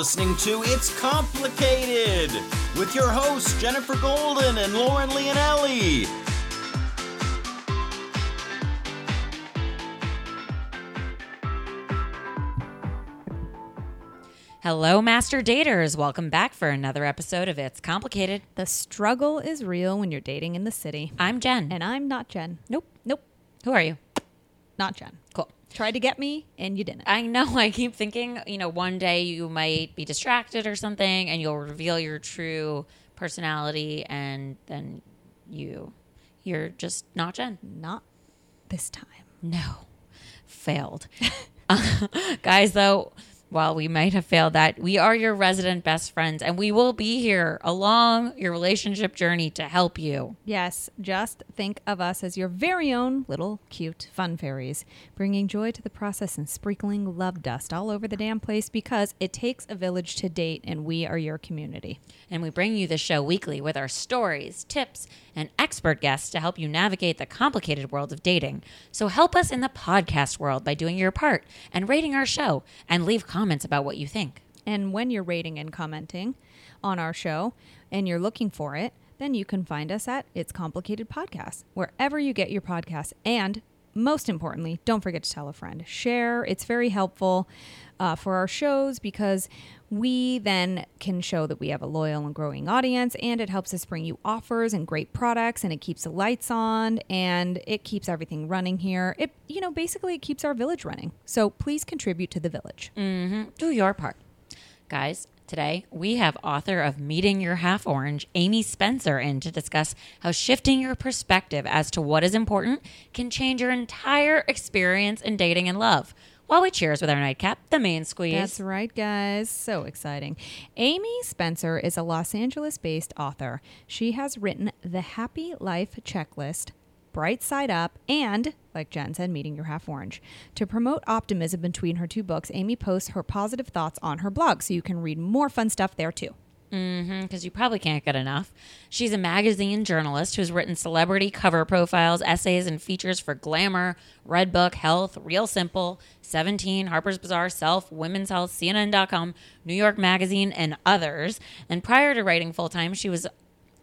listening to It's Complicated with your hosts Jenifer Golden and Lauren Leonelli. Hello, Master Daters. Welcome back for another episode of It's Complicated. The struggle is real when you're dating in the city. I'm Jen. And I'm not Jen. nope. Nope, Who are you? not Jen. Cool. Tried to get me and you didn't. I know I keep thinking, you know, one day you might be distracted or something and you'll reveal your true personality and then you you're just not Jen. not this time. No. Failed. Uh, guys, though, while we might have failed that, we are your resident best friends and we will be here along your relationship journey to help you. Yes, just think of us as your very own little cute fun fairies, bringing joy to the process and sprinkling love dust all over the damn place because it takes a village to date and we are your community. And we bring you the show weekly with our stories, tips, and expert guests to help you navigate the complicated world of dating. So help us in the podcast world by doing your part and rating our show and leave comments about what you think. And when you're rating and commenting on our show and you're looking for it, then you can find us at It's Complicated Podcast, wherever you get your podcasts. And most importantly, don't forget to tell a friend. Share. It's very helpful uh, for our shows because we then can show that we have a loyal and growing audience and it helps us bring you offers and great products and it keeps the lights on and it keeps everything running here. It, you know, basically it keeps our village running. So please contribute to the village. Mm-hmm. Do your part. Guys, today we have author of Meeting Your Half Orange, Amy Spencer, in to discuss how shifting your perspective as to what is important can change your entire experience in dating and love. While we cheers with our nightcap, the main squeeze. That's right, guys. So exciting. Amy Spencer is a Los Angeles based author. She has written The Happy Life Checklist, Bright Side Up, and, like Jen said, Meeting Your Half Orange. To promote optimism between her two books, Amy posts her positive thoughts on her blog, so you can read more fun stuff there too. Mm-hmm, because you probably can't get enough. She's a magazine journalist who's written celebrity cover profiles, essays, and features for Glamour, Redbook, Health, Real Simple, 17, Harper's Bazaar, Self, Women's Health, CNN.com, New York Magazine, and others. And prior to writing full time, she was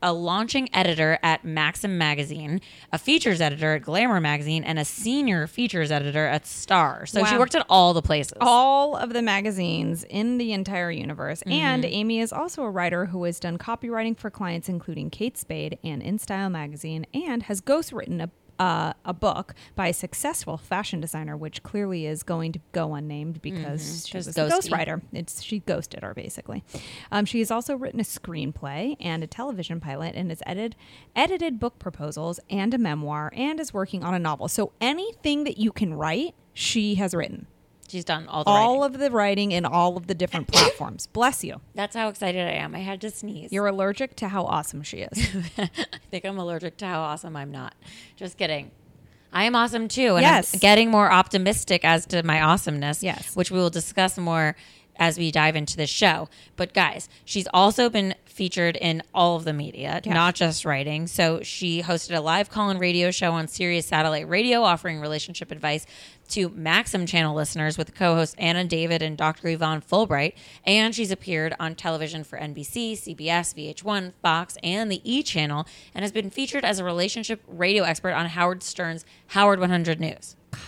a launching editor at Maxim Magazine, a features editor at Glamour Magazine, and a senior features editor at Star. So she worked at all the places. all of the magazines in the entire universe. Mm-hmm. And Amy is also a writer who has done copywriting for clients, including Kate Spade and In Style magazine, and has ghostwritten a uh, a book by a successful fashion designer, which clearly is going to go unnamed because she Just was a ghostwriter. It's she ghosted her basically. Um, she has also written a screenplay and a television pilot, and has edited edited book proposals and a memoir, and is working on a novel. So anything that you can write, she has written She's done all the all writing. of the writing in all of the different platforms. Bless you. That's how excited I am. I had to sneeze. You're allergic to how awesome she is. I think I'm allergic to how awesome I'm not. Just kidding. I am awesome too. And Yes. I'm getting more optimistic as to my awesomeness. Yes. Which we will discuss more as we dive into this show. But guys, she's also been featured in all of the media, Yeah. not just writing. So she hosted a live call in radio show on Sirius Satellite Radio offering relationship advice to Maxim channel listeners with co-hosts Anna David and Dr. Yvonne Fulbright. And she's appeared on television for NBC, CBS, VH1, Fox, and the E channel and has been featured as a relationship radio expert on Howard Stern's Howard 100 News. God.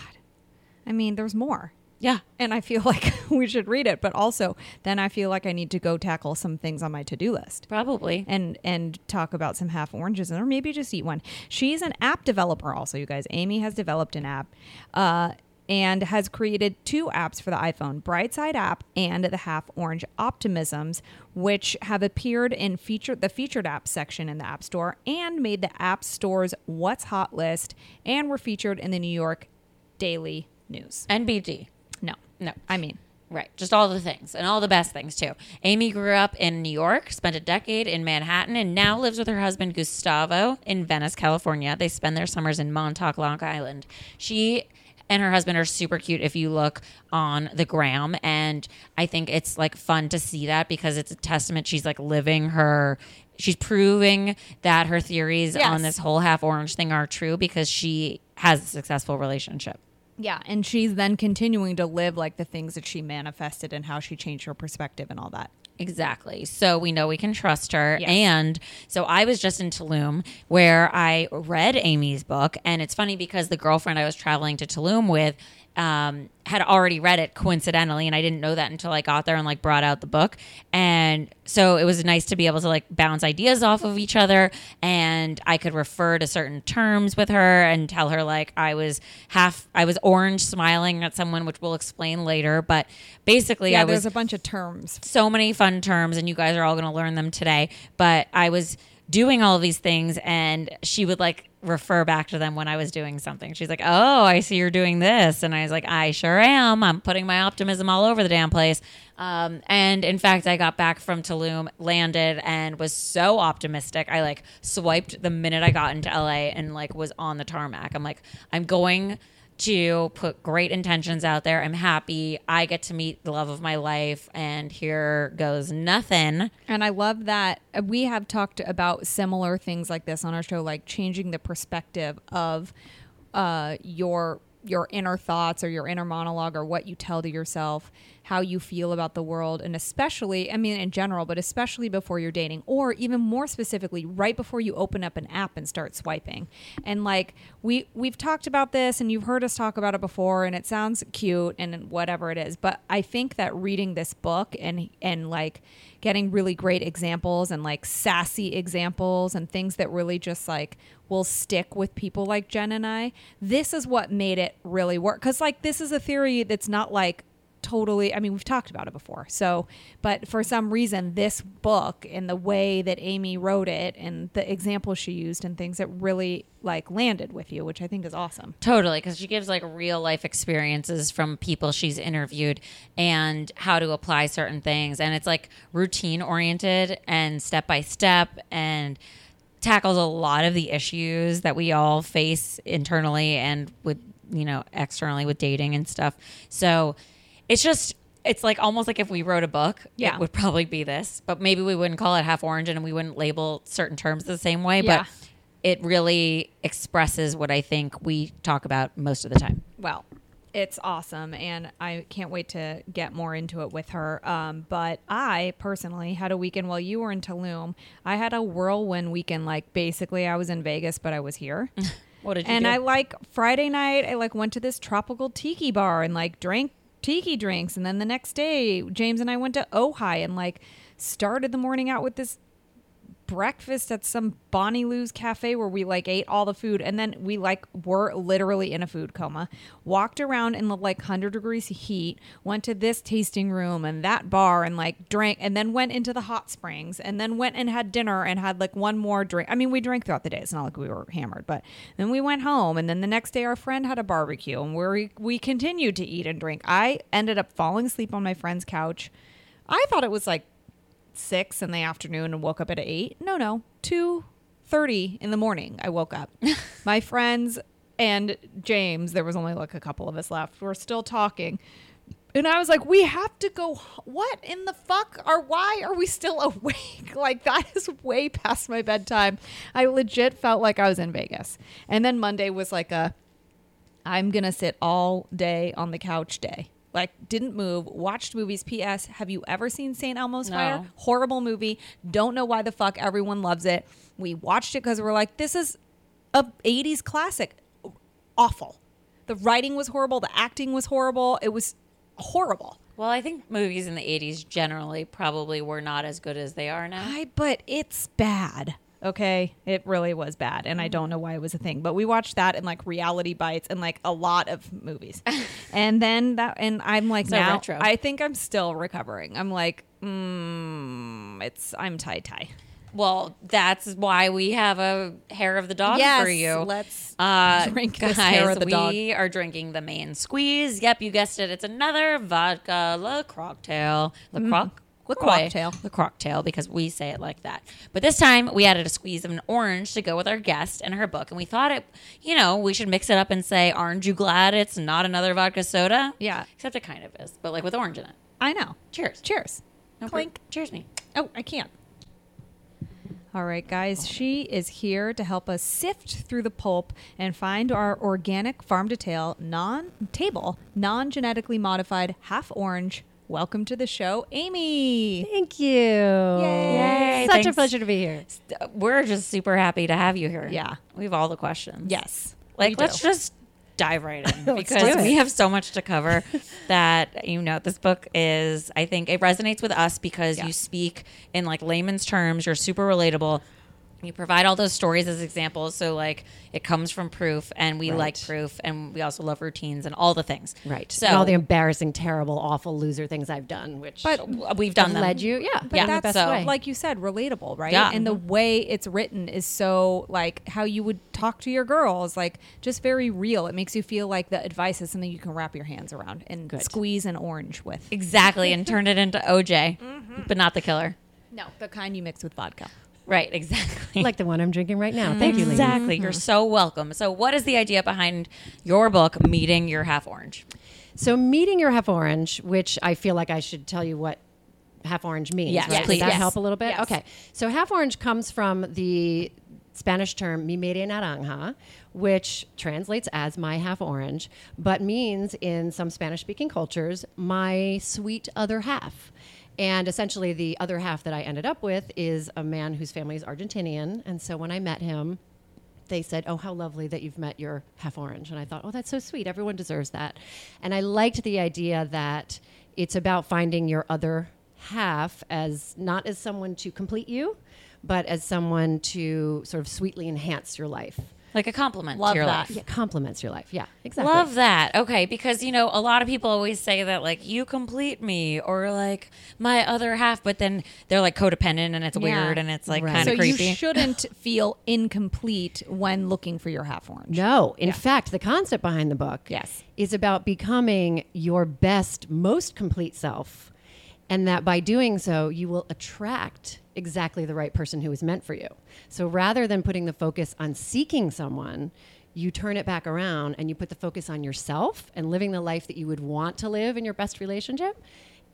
I mean, there's more. Yeah. And I feel like we should read it, but also then I feel like I need to go tackle some things on my to-do list. Probably. And and talk about some half oranges or maybe just eat one. She's an app developer also, you guys. Amy has developed an app. Uh and has created two apps for the iPhone, Brightside app and the Half Orange Optimisms, which have appeared in feature the featured apps section in the App Store and made the App Store's What's Hot list and were featured in the New York Daily News. NBD. No. I mean, Right. Just all the things and all the best things too. Amy grew up in New York, spent a decade in Manhattan, and now lives with her husband Gustavo in Venice, California. They spend their summers in Montauk, Long Island. She and her husband are super cute if you look on the gram. And I think it's like fun to see that because it's a testament. She's like living her, she's proving that her theories Yes. on this whole half orange thing are true because she has a successful relationship. Yeah, and she's then continuing to live like the things that she manifested and how she changed her perspective and all that. Exactly. So we know we can trust her. Yes. And so I was just in Tulum where I read Amy's book. And it's funny because the girlfriend I was traveling to Tulum with um, had already read it coincidentally. And I didn't know that until I got there and like brought out the book. And so it was nice to be able to like bounce ideas off of each other. And I could refer to certain terms with her and tell her like I was half, I was orange smiling at someone, which we'll explain later. But basically, Yeah, I was a bunch of terms. so many fun terms and you guys are all going to learn them today but i was doing all these things and she would like refer back to them when i was doing something. She's like oh i see you're doing this. And i was like i sure am. I'm putting my optimism all over the damn place. Um, and in fact i got back from tulum landed and was so optimistic. I like swiped the minute i got into la and like was on the tarmac. I'm like i'm going to put great intentions out there. I'm happy. I get to meet the love of my life, and here goes nothing. And I love that uh, we have talked about similar things like this on our show, like changing the perspective of uh, your your inner thoughts or your inner monologue or what you tell to yourself, how you feel about the world, and especially, I mean, in general, but especially before you're dating, or even more specifically, right before you open up an app and start swiping. And like we we've talked about this, and you've heard us talk about it before, and it sounds cute and whatever it is, but I think that reading this book and and like getting really great examples and like sassy examples and things that really just like will stick with people like Jen and I. This is what made it really work cuz like this is a theory that's not like totally I mean we've talked about it before. So, but for some reason this book and the way that Amy wrote it and the examples she used and things that really like landed with you, which I think is awesome. Totally, because she gives like real life experiences from people she's interviewed and how to apply certain things. And it's like routine oriented and step by step and tackles a lot of the issues that we all face internally and with, you know, externally with dating and stuff. So it's just, it's like almost like if we wrote a book, Yeah. it would probably be this, but maybe we wouldn't call it half orange and we wouldn't label certain terms the same way. Yeah. But it really expresses what I think we talk about most of the time. Well, it's awesome, and I can't wait to get more into it with her. Um, but I personally had a weekend while you were in Tulum. I had a whirlwind weekend. Like basically, I was in Vegas, but I was here. What did you and do? I like Friday night. I like went to this tropical tiki bar and like drank tiki drinks, and then the next day, James and I went to Ojai and like started the morning out with this breakfast at some Bonnie Lu's cafe where we like ate all the food and then we like were literally in a food coma. Walked around in the like 100 degrees heat, went to this tasting room and that bar and like drank and then went into the hot springs and then went and had dinner and had like one more drink. I mean, we drank throughout the day. It's not like we were hammered, but then we went home and then the next day our friend had a barbecue and we we continued to eat and drink. I ended up falling asleep on my friend's couch. I thought it was like six in the afternoon and woke up at eight. No, no, two thirty in the morning. I woke up. My friends and James, there was only like a couple of us left. We're still talking. And I was like, we have to go. What in the fuck? Or why are we still awake? Like, that is way past my bedtime. I legit felt like I was in Vegas. And then Monday was like a, I'm going to sit all day on the couch day. Like, didn't move, watched movies. P.S. Have you ever seen St. Elmo's No. Fire? Horrible movie. Don't know why the fuck everyone loves it. We watched it because we're like, this is a 80s classic. Awful. The writing was horrible. The acting was horrible. It was horrible. Well, I think movies in the 80s generally probably were not as good as they are now. I, but it's bad. Okay, it really was bad, and I don't know why it was a thing. But we watched that and like Reality Bites and like a lot of movies, and then that and I'm like So now retro. I think I'm still recovering. I'm like, mm, it's I'm tie tie. Well, that's why we have a hair of the dog Yes, for you. let's uh, drink guys, hair of the we dog. are drinking the main squeeze. Yep, you guessed it. It's another vodka Le Croctail. Le Croc? Le Croctail. Le Croctail, because we say it like that. But this time we added a squeeze of an orange to go with our guest and her book. And we thought it, you know, we should mix it up and say, Aren't you glad it's not another vodka soda? Yeah. Except it kind of is, but like with orange in it. I know. Cheers. Cheers. No, Clink. Cheers me. Oh, I can't. All right, guys, she is here to help us sift through the pulp and find our organic farm to tail, non table, non genetically modified half orange. Welcome to the show, Amy. Thank you. Yay. Yay. Such a pleasure to be here. Uh, we're just super happy to have you here. Yeah. We have all the questions. Yes. Like, let's just dive right in because we have so much to cover that, you know, this book is, I think it resonates with us because Yeah. you speak in like layman's terms. You're super relatable. You provide all those stories as examples. So, like, it comes from proof, and we Right. like proof, and we also love routines and all the things. Right. So, and all the embarrassing, terrible, awful loser things I've done, which But we've done them. led you, yeah, But in the that's so- way. like you said, relatable, right? Yeah. And the way it's written is so like how you would talk to your girls, like just very real. It makes you feel like the advice is something you can wrap your hands around and Good. squeeze an orange with. Exactly, and turn it into OJ, Mm-hmm. but not the killer. No, the kind you mix with vodka. Right, exactly. like the one I'm drinking right now. Thank you, ladies. Exactly. You're mm-hmm. so welcome. So, what is the idea behind your book, Meeting Your Half Orange? So, meeting your half orange, which I feel like I should tell you what half orange means. Yes, right? please. Does that Yes. help a little bit? Yes. Okay. So, half orange comes from the Spanish term mi media naranja, which translates as my half orange, but means in some Spanish speaking cultures, my sweet other half. And essentially, the other half that I ended up with is a man whose family is Argentinian. And so, when I met him, they said, "Oh, how lovely that you've met your half orange." And I thought, "Oh, that's so sweet. Everyone deserves that." And I liked the idea that it's about finding your other half as not as someone to complete you, but as someone to sort of sweetly enhance your life. Like a compliment Love to your that. life. Yeah, complements your life. Yeah, exactly. Love that. Okay, because you know, a lot of people always say that like you complete me or like my other half, but then they're like codependent and it's Yeah. weird and it's like Right. kind So of creepy. you shouldn't feel incomplete when looking for your half orange. No, in fact, the concept behind the book Yes. is about becoming your best, most complete self. And that by doing so, you will attract exactly the right person who is meant for you. So rather than putting the focus on seeking someone, you turn it back around and you put the focus on yourself and living the life that you would want to live in your best relationship.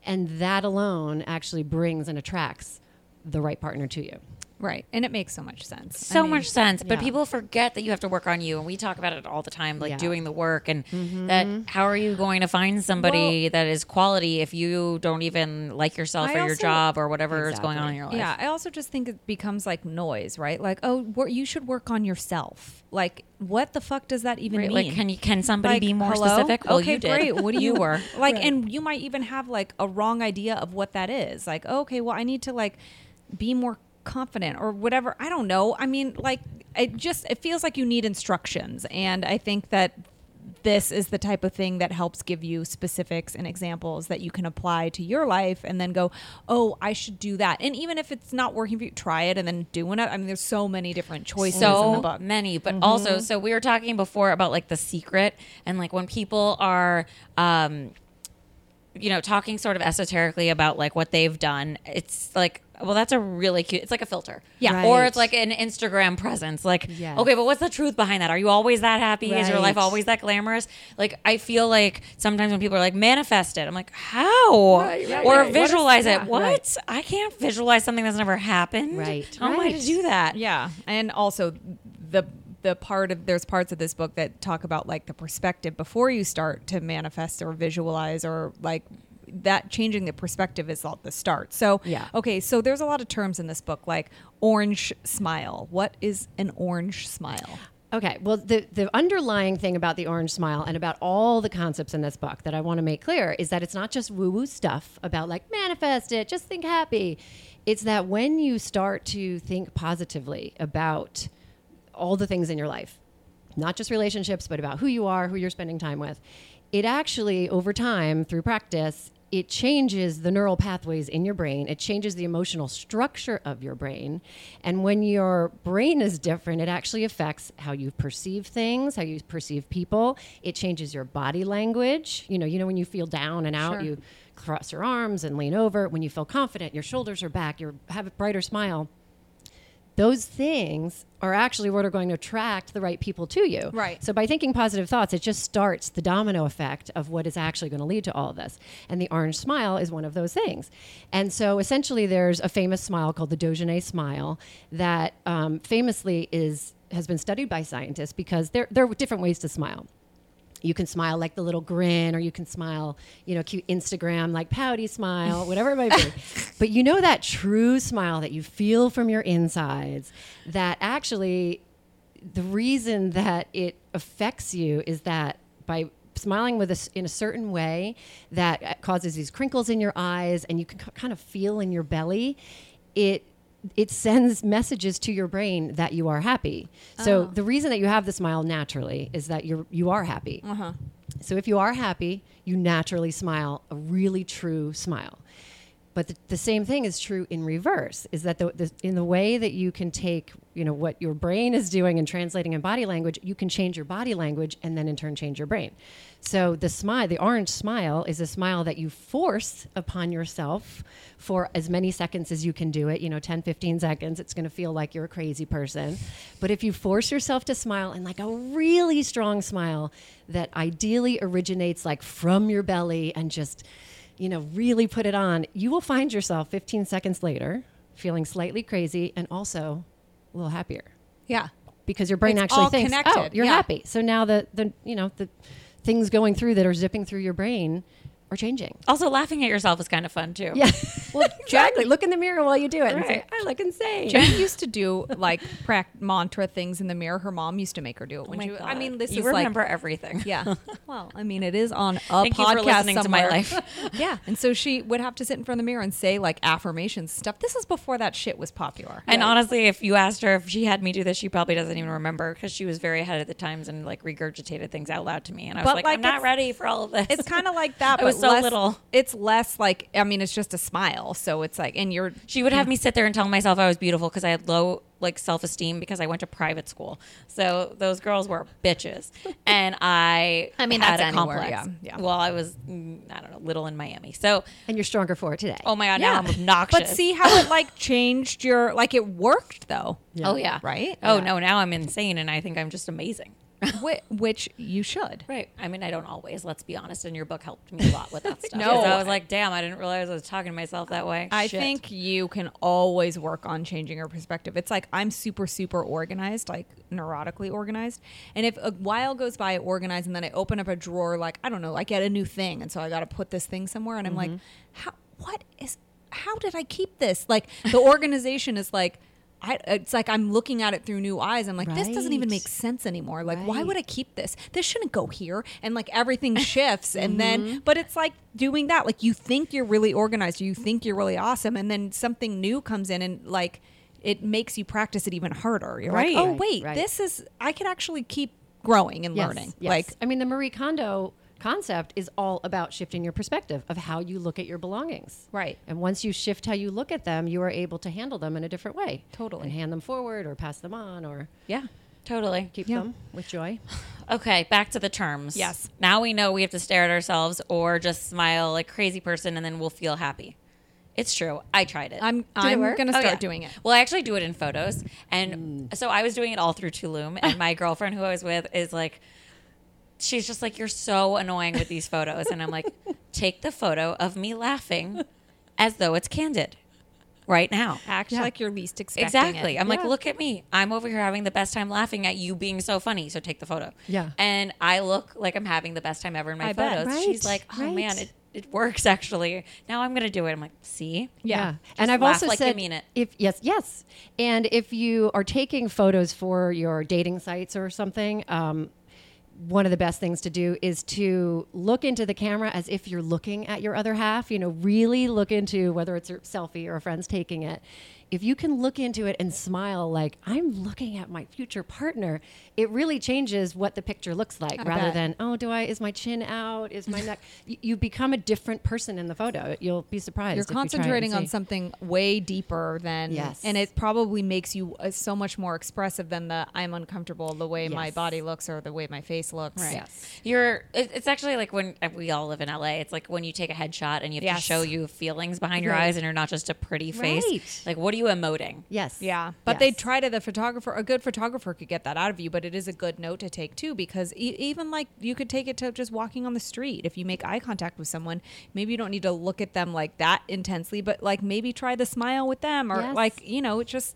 And that alone actually brings and attracts the right partner to you. Right. And it makes so much sense. so I mean, much sense, but yeah. people forget that you have to work on you, and we talk about it all the time, like Yeah. doing the work, and mm-hmm. that how are you going to find somebody that is quality if you don't even like yourself I or your job or whatever is going on in your life? Yeah, I also just think it becomes like noise, right? Like, oh, wor- you should work on yourself. Like, what the fuck does that even Right, mean? like, can you can somebody Like, be more hello? specific? Well, okay, you did. great. What do you, you were like? And you might even have like a wrong idea of what that is. Like, okay, well, I need to like be more confident or whatever. I don't know. I mean, like, it just it feels like you need instructions, and I think that this is the type of thing that helps give you specifics and examples that you can apply to your life and then go, oh, I should do that. And even if it's not working for you, try it and then do it. I mean, there's so many different choices in the so book. many but Mm-hmm. also so we were talking before about like the secret and like when people are um you know talking sort of esoterically about like what they've done it's like well that's a really cute it's like a filter. Yeah. or it's like an instagram presence like Yes. okay but what's the truth behind that? Are you always that happy? Is your life always that glamorous? Like i feel like sometimes when people are like manifest it i'm like how? Right, right, or right. What is- visualize yeah, it what? Right. i can't visualize something that's never happened. Right, how am i to do that. Yeah, and also the the part of there's parts of this book that talk about like the perspective before you start to manifest or visualize or like that changing the perspective is at the start. So Yeah. okay, so there's a lot of terms in this book like orange smile. What is an orange smile? Okay, well, the, the underlying thing about the orange smile and about all the concepts in this book that I want to make clear is that it's not just woo woo stuff about like manifest it, just think happy. It's that when you start to think positively about all the things in your life, not just relationships, but about who you are, who you're spending time with, it actually, over time, through practice, it changes the neural pathways in your brain. It changes the emotional structure of your brain. And when your brain is different, it actually affects how you perceive things, how you perceive people. It changes your body language. You know, you know when you feel down and out, Sure. you cross your arms and lean over. When you feel confident, your shoulders are back, you have a brighter smile those things are actually what are going to attract the right people to you. Right. So by thinking positive thoughts, it just starts the domino effect of what is actually going to lead to all of this. And the orange smile is one of those things. And so essentially, there's a famous smile called the Duchenne smile that um, famously is has been studied by scientists because there there are different ways to smile you can smile like the little grin or you can smile you know cute instagram like pouty smile whatever it might be. But you know that true smile that you feel from your insides that actually the reason that it affects you is that by smiling with us in a certain way that uh, causes these crinkles in your eyes and you can k- kind of feel in your belly it it sends messages to your brain that you are happy. So oh. the reason that you have the smile naturally is that you're you are happy. Uh-huh. So if you are happy, you naturally smile a really true smile. But the, the same thing is true in reverse. Is that the, the in the way that you can take you know what your brain is doing and translating in body language, you can change your body language and then in turn change your brain. So the smile, the orange smile, is a smile that you force upon yourself for as many seconds as you can do it. You know, 10, 15 seconds. It's going to feel like you're a crazy person. But if you force yourself to smile and like a really strong smile that ideally originates like from your belly and just you know, really put it on, you will find yourself 15 seconds later feeling slightly crazy and also a little happier Yeah. because your brain It's actually all thinks, "Oh, you're yeah. happy." So now the the you know the things going through that are zipping through your brain are changing. Also, laughing at yourself is kind of fun too. Yeah, well, exactly. Look in the mirror while you do it and say, "I look insane." Jen used to do like prac- mantra things in the mirror. Her mom used to make her do it Oh when my she. I mean, this is you is remember like. everything. Yeah. Well, I mean, it is on a Thank you podcast for listening to my life. yeah. And so she would have to sit in front of the mirror and say like affirmations stuff. This is before that shit was popular. And honestly, if you asked her if she had me do this, she probably doesn't even remember because she was very ahead of the times and like regurgitated things out loud to me. And I was But, like, like, I'm not ready for all of this. It's kind of like that. I was but so less- little. It's less like I mean, it's just a smile. So it's like, and you're She would have me sit there and tell myself I was beautiful because I had low like self esteem because I went to private school. So those girls were bitches, and I I mean, had that's a anywhere, complex. yeah, yeah. Well, I was mm, I don't know little in Miami. So and you're stronger for it today. oh my god, now I'm obnoxious. But see how it like changed your like it worked though. oh yeah, Right? Oh Yeah. no, now I'm insane, and I think I'm just amazing. Whi- which you should. Right. I mean, I don't always. Let's be honest. And your book helped me a lot with that stuff. No. I was like, damn, I didn't realize I was talking to myself that way. I Shit. think you can always work on changing your perspective. It's like I'm super, super organized, like neurotically organized. And if a while goes by, I organize, and then I open up a drawer, like I don't know, I get a new thing, and so I got to put this thing somewhere, and I'm like, mm-hmm. how? What is? How did I keep this? Like the organization is like. I, it's like I'm looking at it through new eyes. I'm like, this doesn't even make sense anymore. Like, why would I keep this? This shouldn't go here. And like everything shifts. And Mm-hmm. then, but it's like doing that. Like, you think you're really organized, you think you're really awesome. And then something new comes in and like it makes you practice it even harder. You're Right. like, oh, wait, right. this is, I could actually keep growing and Yes, learning. yes. Like, I mean, the Marie Kondo concept is all about shifting your perspective of how you look at your belongings. Right. And once you shift how you look at them, you are able to handle them in a different way. Totally. And hand them forward or pass them on or yeah. totally. keep Yeah. them with joy. Okay, back to the terms. Yes. Now we know we have to stare at ourselves or just smile like crazy person and then we'll feel happy. It's true. I tried it. I'm, I'm work? going to Oh, start yeah. doing it. Well, I actually do it in photos. And hmm. so I was doing it all through Tulum. And my girlfriend who I was with is like, she's just like, you're so annoying with these photos. And I'm like, take the photo of me laughing as though it's candid right now. Act Yeah. like you're least expecting Exactly. it. I'm like, look at me. I'm over here having the best time laughing at you being so funny. So take the photo. Yeah. And I look like I'm having the best time ever in my I bet. photos. She's like, oh right. man, it, it works actually. Now I'm gonna do it. I'm like, see? Yeah. And I've also like you said mean it. if yes, yes. And if you are taking photos for your dating sites or something, um, one of the best things to do is to look into the camera as if you're looking at your other half. You know, really look into whether it's a selfie or a friend's taking it. If you can look into it and smile like I'm looking at my future partner, it really changes what the picture looks like I rather bet. than oh, do I is my chin out? Is my neck? You, you become a different person in the photo. You'll be surprised. You're if you try it and concentrating on something way deeper than Yes. and it probably makes you uh, so much more expressive than the I'm uncomfortable the way my body looks or the way my face looks. Right. Yes. You're. It's actually like when uh, we all live in LA. It's like when you take a headshot and you have Yes. to show you feelings behind your Right. eyes, and you're not just a pretty face. Right. Like, what do are you emoting? Yes. Yeah, but Yes. they try to the photographer. A good photographer could get that out of you, but it is a good note to take too because e- even like you could take it to just walking on the street. If you make eye contact with someone, maybe you don't need to look at them like that intensely, but like maybe try the smile with them or Yes. like you know it just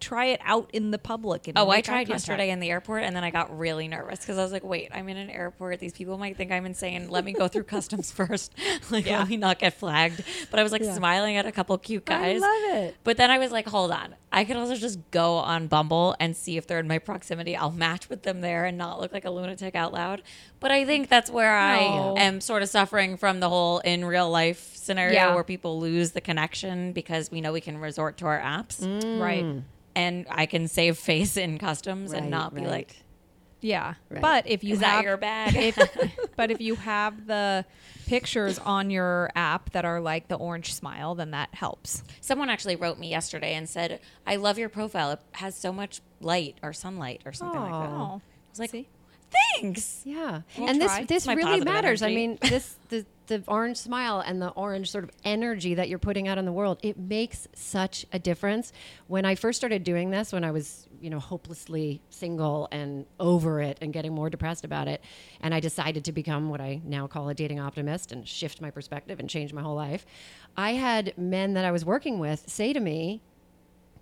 try it out in the public. And Oh, I tried yesterday in the airport, and then I got really nervous because I was like, "Wait, I'm in an airport. These people might think I'm insane. Let me go through customs first. like, Yeah. let me not get flagged." But I was like Yeah. smiling at a couple cute guys. I love it. But then I was like, "Hold on, I could also just go on Bumble and see if they're in my proximity. I'll match with them there and not look like a lunatic out loud." But I think that's where No. I am sort of suffering from the whole in real life scenario Yeah. where people lose the connection because we know we can resort to our apps mm. right? And I can save face in customs and Right, not be like, Yeah, Right. but if you "Is have your bag?" if, but if you have the pictures on your app that are like the orange smile, then that helps. Someone actually wrote me yesterday and said, "I love your profile. It has so much light or sunlight or something like that." I Oh, was like, See? "Thanks." Yeah, We'll and try. this this My really positive matters. I mean, this the the orange smile and the orange sort of energy that you're putting out in the world. It makes such a difference. When I first started doing this, when I was you know hopelessly single and over it and getting more depressed about it, and I decided to become what I now call a dating optimist and shift my perspective and change my whole life. I had men that I was working with say to me,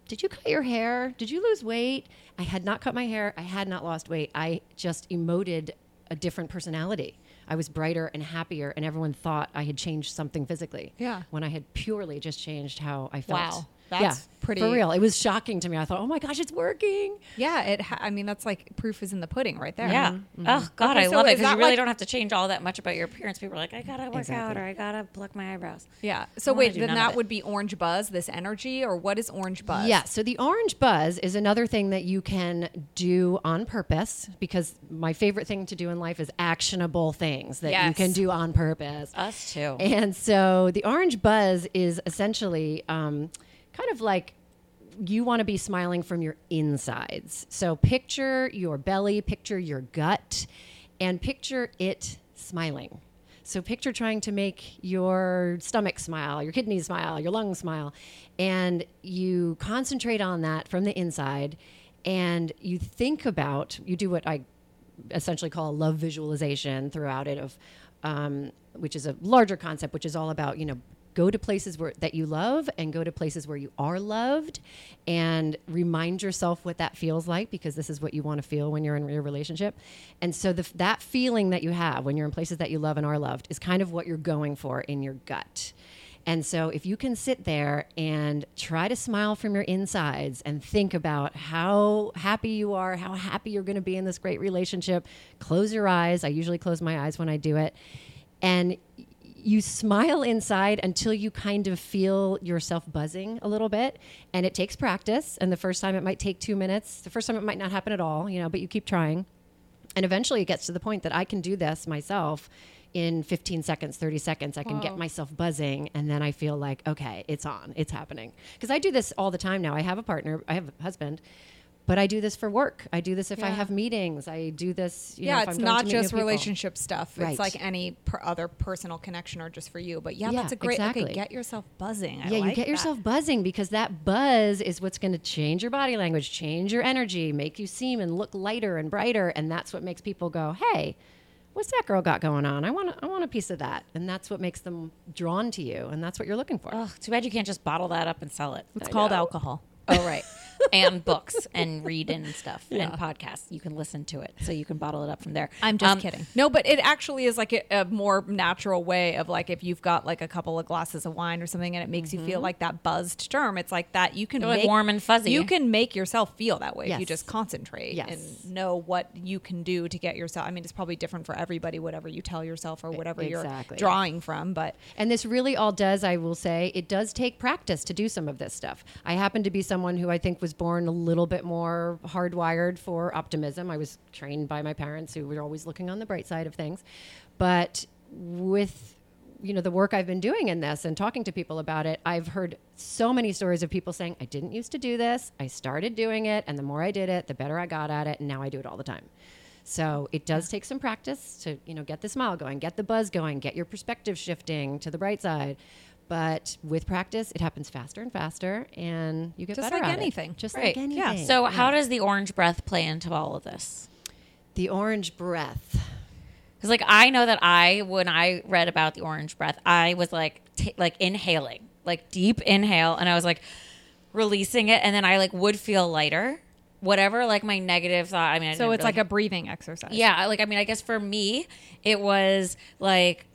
did you cut your hair? Did you lose weight? I had not cut my hair. I had not lost weight. I just emoted a different personality. I was brighter and happier, and everyone thought I had changed something physically. Yeah. When I had purely just changed how I felt. Wow. That's yeah, pretty- For real. It was shocking to me. I thought, oh my gosh, it's working. Yeah, it. Ha- I mean, that's like proof is in the pudding right there. Yeah. Oh God, Okay, I so love it because you really like- don't have to change all that much about your appearance. People are like, "I gotta work out or I gotta pluck my eyebrows." Yeah. So wait, then that would be orange buzz, this energy, or what is orange buzz? Yeah. So the orange buzz is another thing that you can do on purpose because my favorite thing to do in life is actionable things that you can do on purpose. Us too. And so the orange buzz is essentially um, kind of like you want to be smiling from your insides. So picture your belly, picture your gut, and picture it smiling. So picture trying to make your stomach smile, your kidneys smile, your lungs smile, and you concentrate on that from the inside and you think about, you do what I essentially call a love visualization throughout it of um, which is a larger concept which is all about you know go to places where that you love and go to places where you are loved and remind yourself what that feels like because this is what you want to feel when you're in your relationship and so the, that feeling that you have when you're in places that you love and are loved is kind of what you're going for in your gut and so, if you can sit there and try to smile from your insides and think about how happy you are, how happy you're going to be in this great relationship, close your eyes. I usually close my eyes when I do it. And you smile inside until you kind of feel yourself buzzing a little bit. And it takes practice. And the first time it might take two minutes, the first time it might not happen at all, you know, but you keep trying. And eventually it gets to the point that I can do this myself in 15 seconds, 30 seconds. I can get myself buzzing and then I feel like, okay, it's on, it's happening. Because I do this all the time now. I have a partner, I have a husband, but I do this for work. I do this if I have meetings. I do this, you know, yeah, if it's I'm not to meet new just relationship stuff. Right. It's like any per other personal connection or just for you. But yeah, Yeah, that's a great. exactly. Okay, get yourself buzzing. I yeah, you get that. yourself buzzing because that buzz is what's going to change your body language, change your energy, make you seem and look lighter and brighter, and that's what makes people go, "Hey, what's that girl got going on? I want I want a piece of that." And that's what makes them drawn to you, and that's what you're looking for. Ugh, too bad you can't just bottle that up and sell it. It's I called know. alcohol. Oh right, and books and read and stuff and podcasts. You can listen to it, so you can bottle it up from there. I'm just Um, kidding. No, but it actually is like a, a more natural way of like if you've got like a couple of glasses of wine or something and it makes you feel like that buzzed term. It's like that you can They're, like, warm and fuzzy. You can make yourself feel that way if you just concentrate Yes. and know what you can do to get yourself. I mean, it's probably different for everybody, whatever you tell yourself or whatever Exactly. you're drawing from. But And this really all does, I will say, it does take practice to do some of this stuff. I happen to be someone who I think was born a little bit more hardwired for optimism. I was trained by my parents who were always looking on the bright side of things. But with you know the work I've been doing in this and talking to people about it, I've heard so many stories of people saying, "I didn't used to do this. I started doing it, and the more I did it, the better I got at it, and now I do it all the time." So it does take some practice to, you know, get the smile going, get the buzz going, get your perspective shifting to the bright side. But with practice, it happens faster and faster, and you get Just better like at it. anything. Just Right. like Yeah. anything. So, how does the orange breath play into all of this? the orange breath? Because, like, I know that I, when I read about the orange breath, I was like, t- like inhaling, like deep inhale, and I was like releasing it, and then I like would feel lighter. Whatever, like my negative thought. I mean, I So didn't it's like a breathing exercise. yeah. Like, I mean, I guess for me, it was like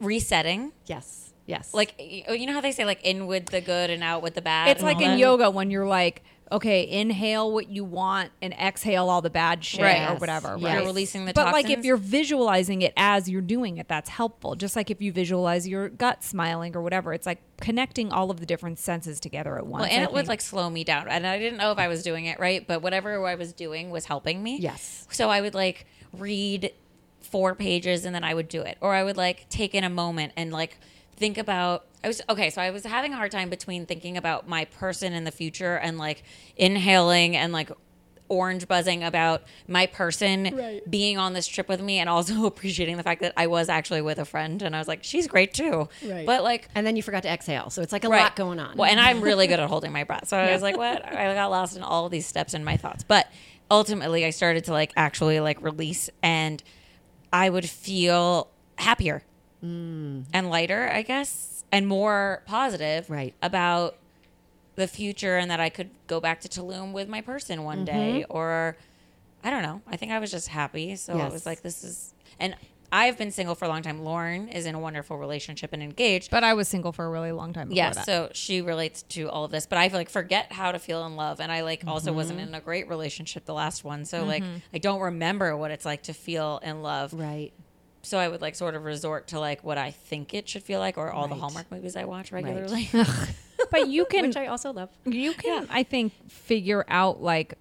resetting. Yes. Yes. Like, oh, you know how they say like in with the good and out with the bad. It's like in that? yoga when you're like, okay, inhale what you want and exhale all the bad shit Right. or whatever. Yes. Right? You're releasing the but toxins. like if you're visualizing it as you're doing it, that's helpful. Just like if you visualize your gut smiling or whatever, it's like connecting all of the different senses together at once. Well, and I it would like slow me down, and I didn't know if I was doing it right, but whatever I was doing was helping me. Yes. So I would like read four pages, and then I would do it, or I would like take in a moment and like think about. I was okay, so I was having a hard time between thinking about my person in the future and like inhaling and like orange buzzing about my person being on this trip with me and also appreciating the fact that I was actually with a friend and I was like she's great too. Right. But like and then you forgot to exhale, so it's like a Right. lot going on. Well, and I'm really good at holding my breath. So I was like, what? I got lost in all of these steps in my thoughts. But ultimately, I started to like actually like release and I would feel happier Mm. and lighter, I guess, and more positive Right. about the future and that I could go back to Tulum with my person one mm-hmm. day or I don't know. I think I was just happy. So I was like, this is, and I've been single for a long time. Lauren is in a wonderful relationship and engaged. but I was single for a really long time. Yeah, that. so she relates to all of this, but I like forget how to feel in love, and I like also mm-hmm. wasn't in a great relationship the last one, so like mm-hmm. I don't remember what it's like to feel in love. right. So I would like sort of resort to like what I think it should feel like, or all the Hallmark movies I watch regularly. but you can Which I also love. you can I think figure out like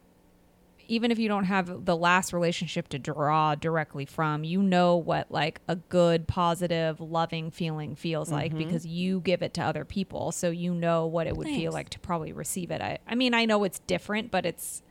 even if you don't have the last relationship to draw directly from, you know what like a good, positive, loving feeling feels like Mm-hmm. because you give it to other people. So you know what it would Thanks. feel like to probably receive it. I, I mean, I know it's different, but it's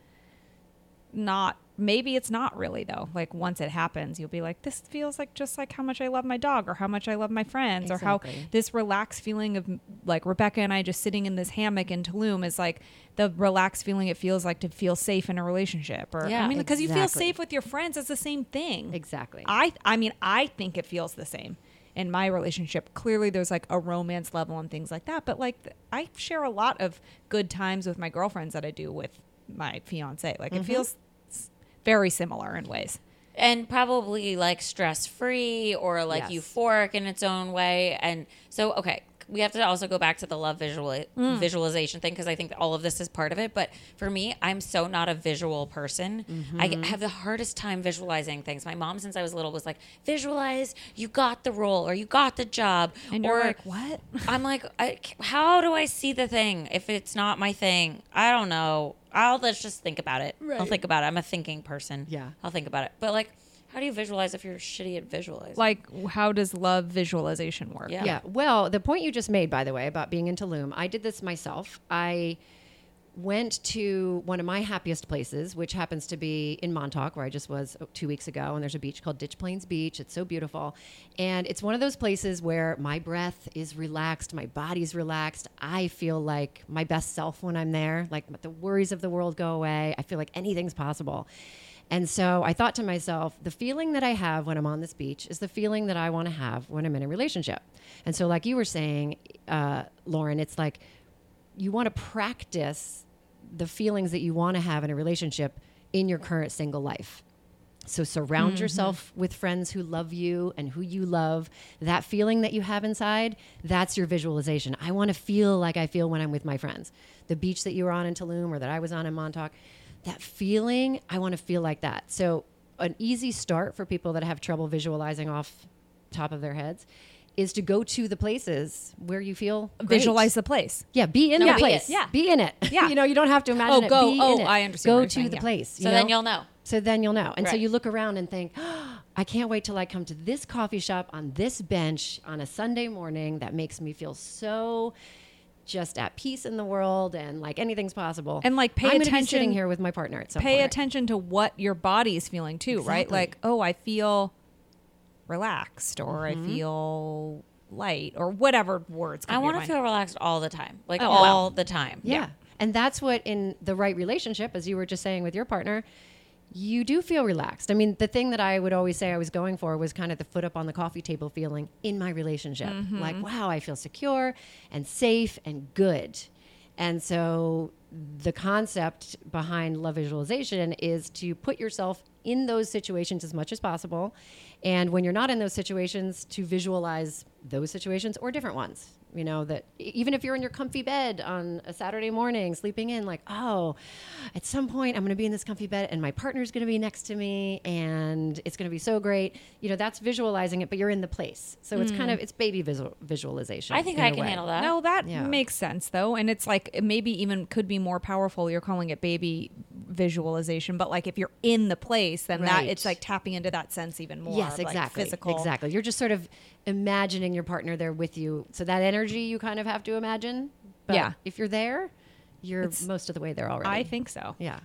not maybe it's not really though. Like once it happens, you'll be like, This feels like just like how much I love my dog or how much I love my friends or how this relaxed feeling of like Rebecca and I just sitting in this hammock in Tulum is like the relaxed feeling it feels like to feel safe in a relationship or Yeah, I mean because you feel safe with your friends it's the same thing. Exactly. I I mean I think it feels the same in my relationship. Clearly there's like a romance level and things like that, but like I share a lot of good times with my girlfriends that I do with my fiance. Like Mm-hmm. it feels very similar in ways. and probably like stress free or like Yes. euphoric in its own way. And so, okay, we have to also go back to the love visual visualization thing because I think all of this is part of it. But for me, I'm so not a visual person. I Mm-hmm. have the hardest time visualizing things. My mom, since I was little, was like, "Visualize you got the role or you got the job." And or you're like, "What?" I'm like, I, how do I see the thing if it's not my thing? I don't know. I'll let's just think about it. I'll think about it. I'm a thinking person. Yeah. I'll think about it. But like, how do you visualize if you're shitty at visualizing? Like how does love visualization work? Yeah. Yeah. Well, the point you just made, by the way, about being into Tulum, I did this myself. I went to one of my happiest places, which happens to be in Montauk, where I just was two weeks ago. And there's a beach called Ditch Plains Beach. It's so beautiful. And it's one of those places where my breath is relaxed, my body's relaxed. I feel like my best self when I'm there. Like the worries of the world go away. I feel like anything's possible. And so I thought to myself, the feeling that I have when I'm on this beach is the feeling that I want to have when I'm in a relationship. And so, like you were saying, uh, Lauren, it's like you want to practice the feelings that you want to have in a relationship in your current single life. So surround mm-hmm. yourself with friends who love you and who you love. That feeling that you have inside, that's your visualization. I want to feel like I feel when I'm with my friends. The beach that you were on in Tulum or that I was on in Montauk, that feeling, I want to feel like that. So an easy start for people that have trouble visualizing off top of their heads is to go to the places where you feel great. Visualize the place. Yeah, be in No, the be place. it. Yeah. Be in it. Yeah. you know, you don't have to imagine Oh, it. go- Be oh, in it. I understand what Go you're to saying, the yeah. place. so you then know? you'll know. So then you'll know. And so Right. you look around and think, I can't wait till I come to this coffee shop on this bench on a Sunday morning that makes me feel so just at peace in the world and like anything's possible. And, like, pay I'm gonna be attention- sitting here with my partner at some Pay point. attention to what your body is feeling too, right? Exactly. Like, oh, I feel relaxed or Mm-hmm. I feel light or whatever words. come I want to feel relaxed all the time, like Oh, all the time. Yeah. And that's what in the right relationship, as you were just saying with your partner, you do feel relaxed. I mean, the thing that I would always say I was going for was kind of the foot up on the coffee table feeling in my relationship. Like, wow, I feel secure and safe and good. And so the concept behind love visualization is to put yourself in those situations as much as possible. And when you're not in those situations, to visualize those situations or different ones. You know, that e- even if you're in your comfy bed on a Saturday morning, sleeping in, like, oh, at some point I'm going to be in this comfy bed and my partner's going to be next to me and it's going to be so great. You know, that's visualizing it, but you're in the place. So it's kind mm. of, it's baby visual, visualization. I think i can way. handle that. No, that Yeah. makes sense though, and it's like it maybe even could be more powerful. You're calling it baby visualization, but like if you're in the place, then that it's like tapping into that sense even more. Yes, of, like, exactly. physical. Exactly. You're just sort of imagining your partner there with you. So that energy you kind of have to imagine. But Yeah. If you're there, you're It's- most of the way there already. I think so. Yeah.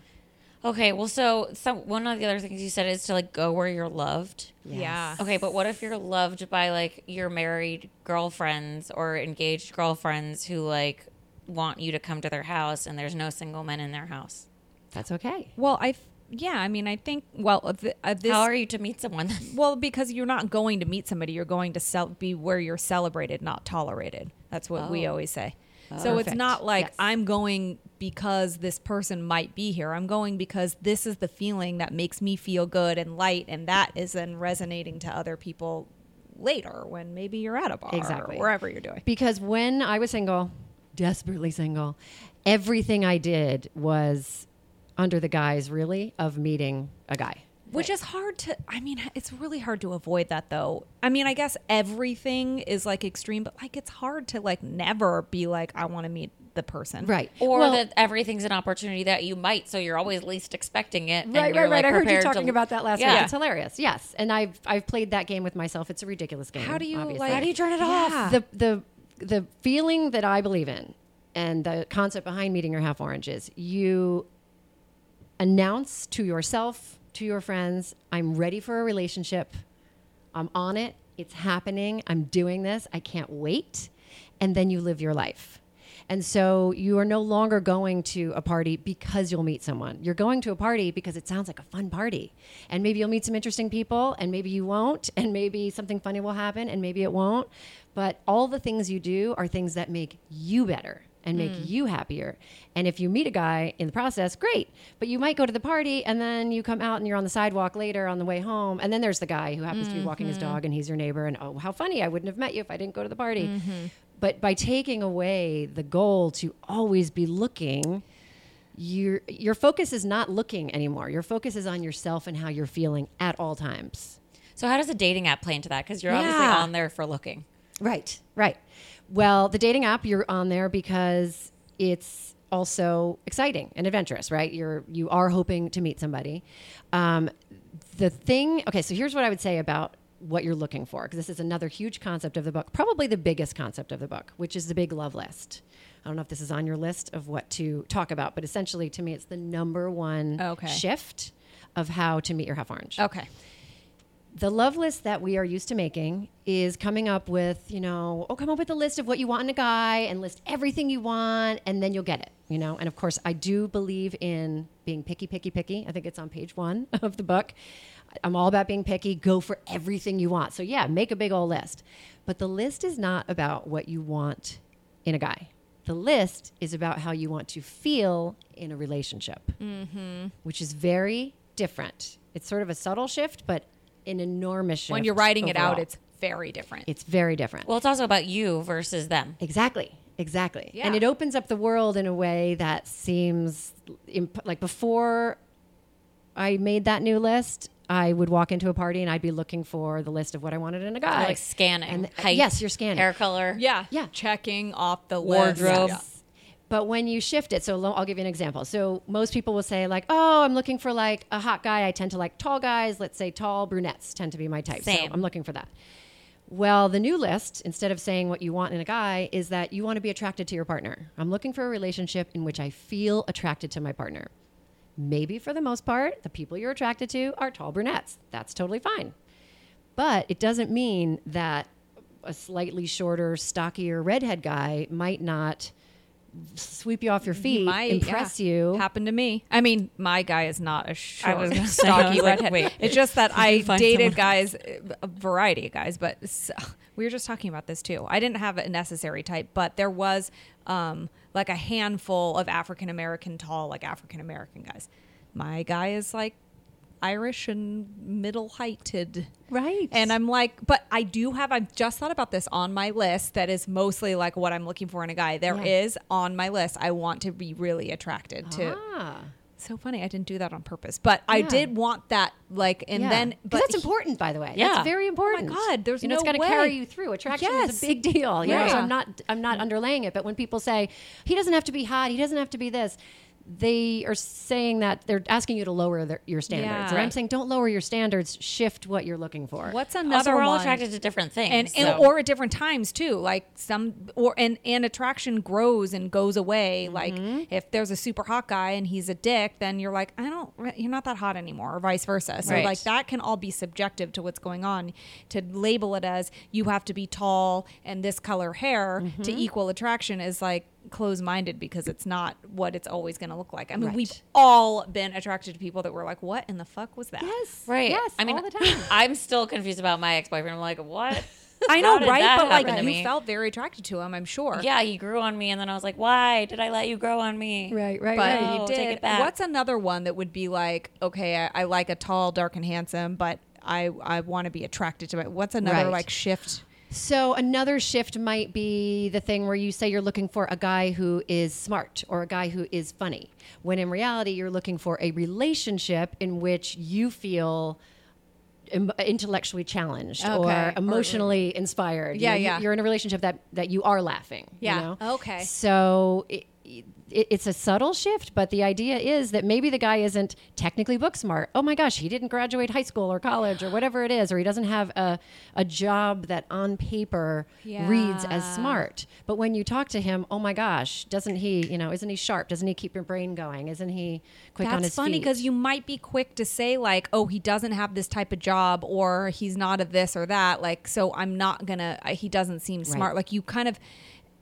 Okay, well, so some one of the other things you said is to like go where you're loved. Yeah. Okay, but what if you're loved by like your married girlfriends or engaged girlfriends who like want you to come to their house and there's no single men in their house? That's okay. Well, I f- yeah, I mean, I think well, uh, th- uh, this How are you to meet someone? well because you're not going to meet somebody. You're going to cel- be where you're celebrated, not tolerated. That's what we Oh. always say. So it's not like Yes. I'm going because this person might be here. I'm going because this is the feeling that makes me feel good and light, and that is then resonating to other people later when maybe you're at a bar Exactly. or wherever you're doing. Because when I was single, desperately single, everything I did was under the guise, really, of meeting a guy. Which is hard to, I mean, it's really hard to avoid that though. I mean, I guess everything is like extreme, but like it's hard to like never be like, I want to meet the person. Right. or Well- that everything's an opportunity that you might, so you're always least expecting it. and Right, you're, right, right. like, I heard you prepared to- talking about that last Yeah. week. It's hilarious. Yes, and I've I've played that game with myself. It's a ridiculous game. How do you, obviously. like- How do you turn it Yeah. off? the the the feeling that I believe in and the concept behind meeting your half orange is you announce to yourself, to your friends, I'm ready for a relationship. I'm on it. It's happening. I'm doing this. I can't wait. And then you live your life. And so you are no longer going to a party because you'll meet someone. You're going to a party because it sounds like a fun party. And maybe you'll meet some interesting people, and maybe you won't, and maybe something funny will happen, and maybe it won't. But all the things you do are things that make you better and make mm. you happier. And if you meet a guy in the process, great. But you might go to the party and then you come out and you're on the sidewalk later on the way home. And then there's the guy who happens to be mm, walking his mm. dog and he's your neighbor. And oh, how funny. I wouldn't have met you if I didn't go to the party. Mm-hmm. But by taking away the goal to always be looking, your your focus is not looking anymore. Your focus is on yourself and how you're feeling at all times. So how does a dating app play into that? Because you're obviously on there for looking. Right, right. Well, the dating app you're on there because it's also exciting and adventurous, right? You're you are hoping to meet somebody. Um, the thing, okay, so here's what I would say about what you're looking for because this is another huge concept of the book, probably the biggest concept of the book, which is the big love list. I don't know if this is on your list of what to talk about, but essentially to me, it's the number one Okay. shift of how to meet your half orange Okay. The love list that we are used to making is coming up with, you know, oh, come up with a list of what you want in a guy and list everything you want, and then you'll get it, you know. And of course, I do believe in being picky, picky, picky. I think it's on page one of the book. I'm all about being picky. Go for everything you want. So, yeah, make a big old list. But the list is not about what you want in a guy. The list is about how you want to feel in a relationship, mm-hmm. which is very different. It's sort of a subtle shift, but an enormous shift. When you're writing it out, it's very different. it's very different. Well, it's also about you versus them. Exactly. Exactly. Yeah. And it opens up the world in a way that seems imp- like before I made that new list, I would walk into a party and I'd be looking for the list of what I wanted in a guy. You're like scanning. And- uh, height, yes, you're scanning. Hair color. yeah. Yeah. Checking off the Wardrobe. list. But when you shift it, so I'll give you an example. So most people will say like, "Oh, I'm looking for like a hot guy. I tend to like tall guys. Let's say tall brunettes tend to be my type. Same. So I'm looking for that." Well, the new list, instead of saying what you want in a guy, is that you want to be attracted to your partner. I'm looking for a relationship in which I feel attracted to my partner. Maybe for the most part, the people you're attracted to are tall brunettes. That's totally fine. But it doesn't mean that a slightly shorter, stockier redhead guy might not sweep you off your feet, Might, impress yeah. you. Happened to me. I mean, my guy is not a short, was gonna say, I stocky was like, redhead. wait, it's just that I dated someone- guys, a variety of guys, but s we were just talking about this too. I didn't have a necessary type, but there was um, like a handful of African American tall, like African American guys. My guy is like Irish and middle heighted. Right. And I'm like, but I do have, I've just thought about this on my list that is mostly like what I'm looking for in a guy. There is Yeah. on my list, I want to be really attracted to. ah. So funny. I didn't do that on purpose, but I did want that, like, and Yeah. then, but that's he- important, by the way. Yeah. That's very important. God, there's you know, it's going to carry you through. Attraction is a big deal. You know, so Yeah. I'm not, I'm not underlaying it. But when people say he doesn't have to be hot, he doesn't have to be this, they are saying that they're asking you to lower their, your standards. Yeah. And I'm saying don't lower your standards. Shift what you're looking for. What's Also, another we're all one? attracted to different things. and, and so- or at different times too like some or and and attraction grows and goes away like mm-hmm. if there's a super hot guy and he's a dick then you're like i don't you're not that hot anymore or vice versa so Right. like that can all be subjective to what's going on to label it as you have to be tall and this color hair mm-hmm. to equal attraction is like close-minded because it's not what it's always going to look like i mean Right. we've all been attracted to people that were like what in the fuck was that Yes. right. Yes. I mean, all the time. I'm still confused about my ex boyfriend. I'm like, what? i know right that but like happen to you me? felt very attracted to him i'm sure Yeah, he grew on me, and then I was like, why did I let you grow on me? Right, right, but right. he did. take it back. What's another one that would be like, okay, I, I like a tall, dark, and handsome, but I I want to be attracted to it. What's another Right. like shift? So another shift might be the thing where you say you're looking for a guy who is smart or a guy who is funny, when in reality you're looking for a relationship in which you feel intellectually challenged Okay. or emotionally inspired. You Yeah, know, you- yeah. You're in a relationship that that you are laughing. you Yeah. know? Okay. So. It, it's a subtle shift, but the idea is that maybe the guy isn't technically book smart. Oh my gosh, he didn't graduate high school or college or whatever it is, or he doesn't have a, a job that on paper reads as smart. But when you talk to him, oh my gosh, doesn't he, you know, isn't he sharp? Doesn't he keep your brain going? Isn't he quick on That's his funny because you might be quick to say like, oh, he doesn't have this type of job, or he's not a this or that. Like, so I'm not gonna. He doesn't seem smart. Right. Like you kind of,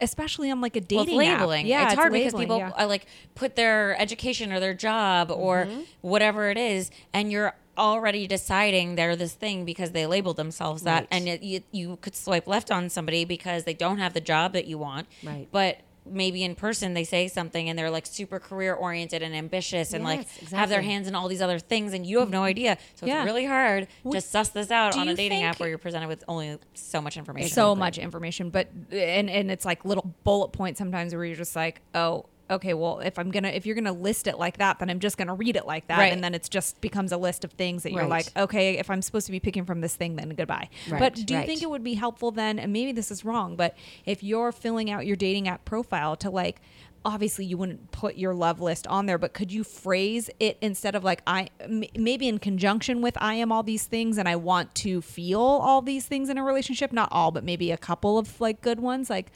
especially on like a Well, dating it's app. Yeah, it's, hard because people yeah. uh, like put their education or their job or Mm-hmm. whatever it is, and you're already deciding they're this thing because they labeled themselves that, Right. and it, you, you could swipe left on somebody because they don't have the job that you want, Right. But maybe in person they say something and they're like super career oriented and ambitious and like Yes, have their hands in all these other things and you have no mm-hmm. idea. So Yeah. it's really hard to suss this out on a dating app where you're presented with only so much information. So much information but and and it's like little bullet points sometimes where you're just like oh okay well if i'm gonna if you're gonna list it like that then i'm just gonna read it like that. Right. and then it's just becomes a list of things that you're Right. like okay if i'm supposed to be picking from this thing then goodbye. Right, but do you think it would be helpful then and maybe this is wrong but if you're filling out your dating app profile to like obviously you wouldn't put your love list on there but could you phrase it instead of like i m- maybe in conjunction with i am all these things and i want to feel all these things in a relationship? Not all but maybe a couple of like good ones like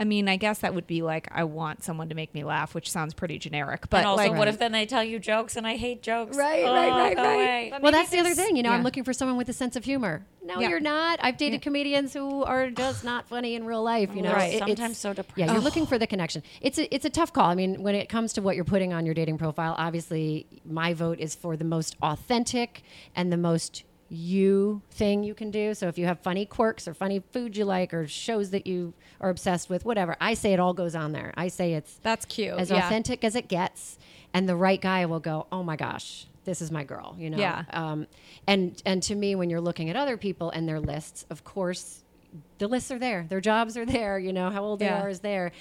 i mean i guess that would be like i want someone to make me laugh which sounds pretty generic but and also, like what if then they tell you jokes and I hate jokes? Right, Oh, right, right, right. away. Well, that's the other thing. You know, I'm looking for someone with a sense of humor. No, Yeah. you're not. I've dated comedians who are just not funny in real life. You know, Right. It- Sometimes it's- so Yeah, depressing. you're looking for the connection. It's a, it's a tough call. I mean, when it comes to what you're putting on your dating profile, obviously, my vote is for the most authentic and the most you thing you can do. So if you have funny quirks or funny food you like or shows that you are obsessed with, whatever, I say it all goes on there. I say it's that's cute as yeah. authentic as it gets, and the right guy will go, "Oh my gosh, this is my girl," you know. Yeah. Um, and and to me, when you're looking at other people and their lists, of course, the lists are there, their jobs are there, you know, how old Yeah. they are is there.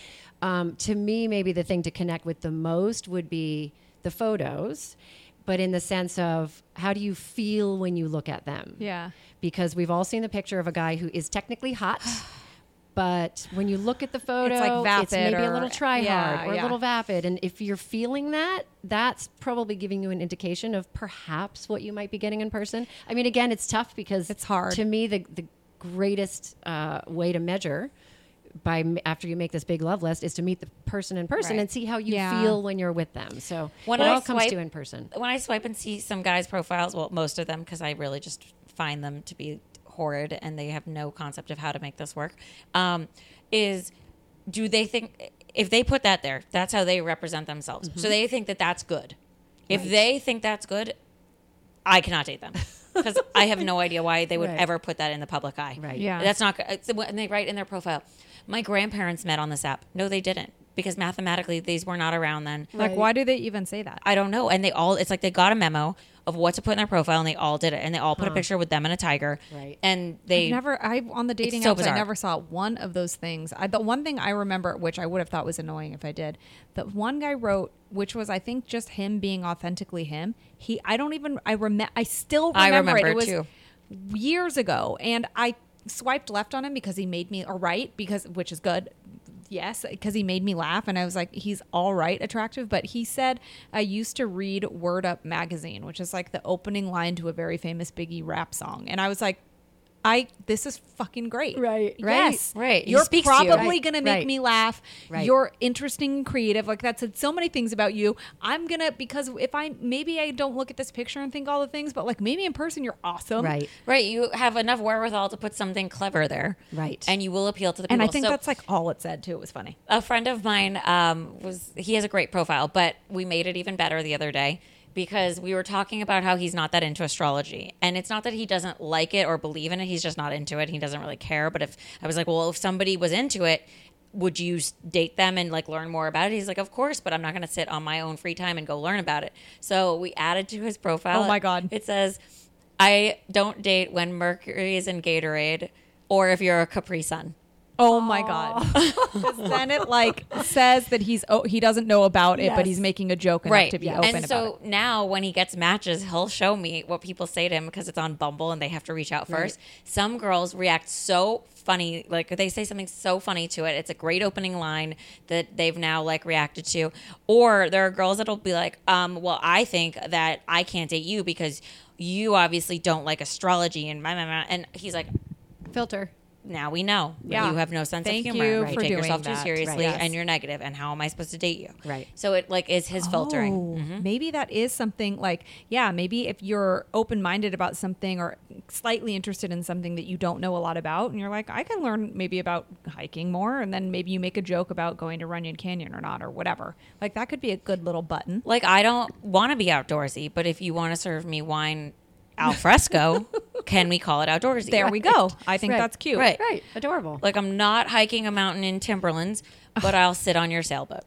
Um, to me, maybe the thing to connect with the most would be the photos, but in the sense of how do you feel when you look at them? yeah Because we've all seen the picture of a guy who is technically hot. But when you look at the photo, it's, like it's vapid maybe a little try yeah, hard or yeah. a little vapid. And if you're feeling that, that's probably giving you an indication of perhaps what you might be getting in person. I mean, again, it's tough because It's hard. To me, the, the greatest uh, way to measure by after you make this big love list is to meet the person in person Right. and see how you Yeah. feel when you're with them. So When it I all comes swipe- to in person. when I swipe and see some guys' profiles, well, most of them, because I really just find them to be horrid and they have no concept of how to make this work. Um, is do they think if they put that there, that's how they represent themselves. Mm-hmm. So they think that that's good. If they think that's good, I cannot date them because I have no idea why they would Right. ever put that in the public eye. Right. Yeah. That's not. It's when they write in their profile. My grandparents met on this app. No, they didn't because mathematically these were not around then. Like, why do they even say that? I don't know. And they all, it's like they got a memo of what to put in their profile and they all did it. And they all put a picture with them and a tiger. Right. And they, I've never I on the dating so apps bizarre. I never saw one of those things. I, the one thing I remember, which I would have thought was annoying if I did, that one guy wrote, which was I think just him being authentically him. He I don't even I remember I still I remember, remember it. it It was too. years ago, and I swiped left on him because he made me or right because which is good. Yes, because he made me laugh, and I was like, he's all right, attractive. But he said, I used to read Word Up magazine, which is like the opening line to a very famous Biggie rap song, and I was like, I this is fucking great. Right. Yes. Right. He You're speaks to you. probably Right. gonna make Right. me laugh. Right. You're interesting and creative. Like that said so many things about you. I'm gonna because if I maybe I don't look at this picture and think all the things, but like maybe in person you're awesome. Right. right. You have enough wherewithal to put something clever there. Right. And you will appeal to the people. And I think So- that's like all it said too. It was funny. a friend of mine um, was he has a great profile but we made it even better the other day because we were talking about how he's not that into astrology. And it's not that he doesn't like it or believe in it. He's just not into it. He doesn't really care. But if i was like well if somebody was into it would you date them and like learn more about it? He's like of course but i'm not going to sit on my own free time and go learn about it. So we added to his profile. Oh my God. it says i don't date when mercury is in gatorade or if you're a capri sun Oh my god! then it like says that he's oh he doesn't know about it, but he's making a joke enough right to be yeah. open and so now when he gets matches he'll show me what people say to him because it's on bumble and they have to reach out first some girls react so funny like they say something so funny to it it's a great opening line that they've now like reacted to or there are girls that'll be like um well i think that i can't date you because you obviously don't like astrology and blah. and he's like Filter. Now we know Yeah. you have no sense Thank of humor. you You for take doing yourself too seriously, Right. Yes. and you're negative. And how am I supposed to date you? Right. So it like is his filtering. Oh, Mhm. Maybe that is something like, yeah, maybe if you're open minded about something or slightly interested in something that you don't know a lot about, and you're like, I can learn maybe about hiking more, and then maybe you make a joke about going to Runyon Canyon or not, or whatever. Like that could be a good little button. Like I don't want to be outdoorsy, but if you want to serve me wine al fresco, can we call it outdoorsy? There we go. I think Right. that's cute. Right. Right. Adorable. Like I'm not hiking a mountain in Timberlands, but I'll sit on your sailboat.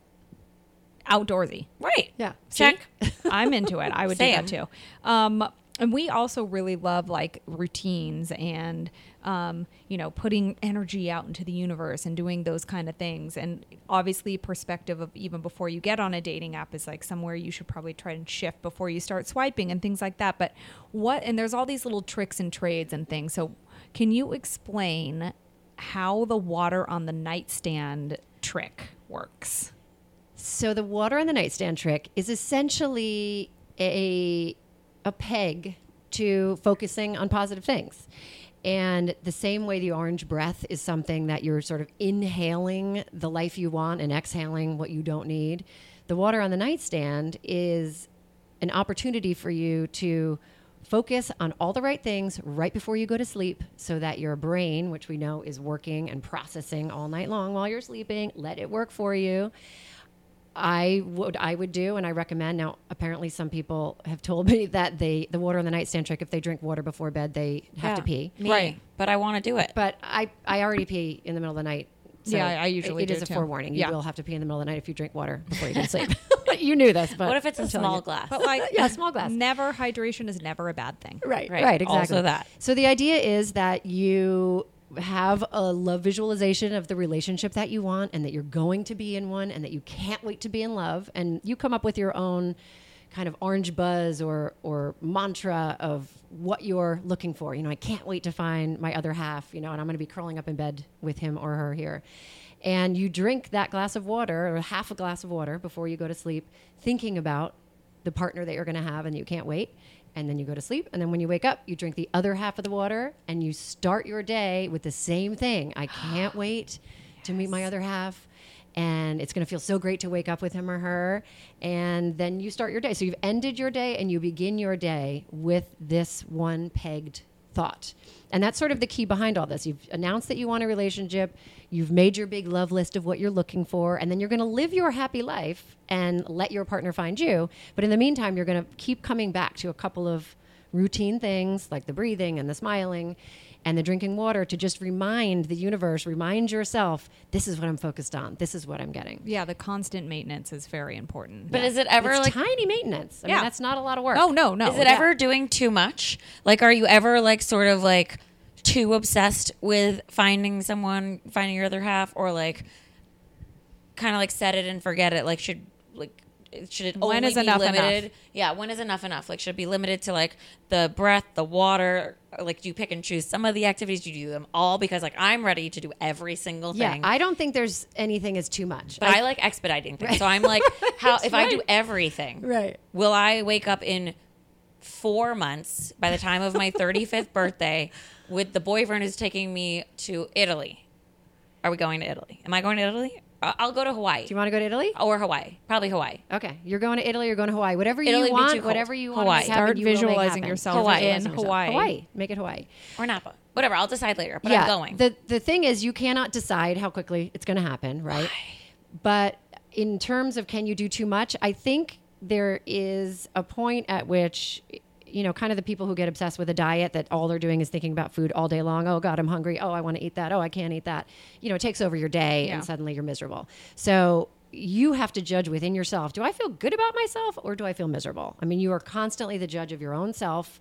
Outdoorsy. Right. Yeah. Check. I'm into it. I would do that Same. too. Um, and we also really love like routines and um, you know putting energy out into the universe and doing those kind of things. And obviously, perspective of even before you get on a dating app is like somewhere you should probably try and shift before you start swiping and things like that. But what? And there's all these little tricks and trades and things. So can you explain how the water on the nightstand trick works? So the water on the nightstand trick is essentially a a peg to focusing on positive things. And the same way the orange breath is something that you're sort of inhaling the life you want and exhaling what you don't need. The water on the nightstand is an opportunity for you to focus on all the right things right before you go to sleep so that your brain, which we know is working and processing all night long while you're sleeping, let it work for you. I would I would do and I recommend now apparently some people have told me that they the water on the nightstand trick if they drink water before bed they have to pee. Me. Right. But I want to do it. But I I already pee in the middle of the night. So Yeah, I usually it, it do is a too. forewarning. You Yeah. will have to pee in the middle of the night if you drink water before you go to sleep. you knew this, but what if it's a I'm telling small you. glass? But like, Yeah, small glass. Never hydration is never a bad thing. Right, Right. right, exactly. Also that. So the idea is that you have a love visualization of the relationship that you want and that you're going to be in one and that you can't wait to be in love and you come up with your own kind of orange buzz or or mantra of what you're looking for. You know, I can't wait to find my other half, you know, and I'm going to be curling up in bed with him or her here. And you drink that glass of water or half a glass of water before you go to sleep thinking about the partner that you're going to have and you can't wait and then you go to sleep and then when you wake up you drink the other half of the water and you start your day with the same thing. I can't wait to meet my other half and it's going to feel so great to wake up with him or her and then you start your day. So you've ended your day and you begin your day with this one pegged thought. And that's sort of the key behind all this. You've announced that you want a relationship, you've made your big love list of what you're looking for, and then you're going to live your happy life and let your partner find you. But in the meantime, you're going to keep coming back to a couple of routine things like the breathing and the smiling and the drinking water to just remind the universe, remind yourself, this is what I'm focused on. This is what I'm getting. Yeah, the constant maintenance is very important. But is it ever It's like tiny maintenance. I Yeah. mean, that's not a lot of work. Oh no, no. Is it yeah. ever doing too much? Like, are you ever like sort of like too obsessed with finding someone, finding your other half, or like kind of like set it and forget it? Like, should like should it When only is be enough limited? enough? Yeah, when is enough enough? Like, should it be limited to like the breath, the water? Like, do you pick and choose some of the activities? Do you do them all? Because like I'm ready to do every single thing Yeah. I don't think there's anything is too much. but I, like expediting things. So I'm like, how if I do everything, Right. Will I wake up in four months by the time of my 35th birthday with the boyfriend who's taking me to Italy? Are we going to Italy? Am I going to Italy? I- I'll go to Hawaii Do you want to go to Italy? or Hawaii. Probably Hawaii. Okay, you're going to Italy. You're going to Hawaii. Whatever Italy you want, whatever you want. Hawaii. to happen, Start you will make visualizing yourself Hawaii. in Hawaii. Hawaii. Make it Hawaii. Or Napa. Whatever. I'll decide later. But yeah, I'm going. The the thing is, you cannot decide how quickly it's going to happen, right? But in terms of can you do too much, I think there is a point at which you know, kind of the people who get obsessed with a diet that all they're doing is thinking about food all day long. Oh God, I'm hungry. Oh, I want to eat that. Oh, I can't eat that. You know, it takes over your day Yeah. and suddenly you're miserable. So you have to judge within yourself. Do I feel good about myself or do I feel miserable? I mean, you are constantly the judge of your own self.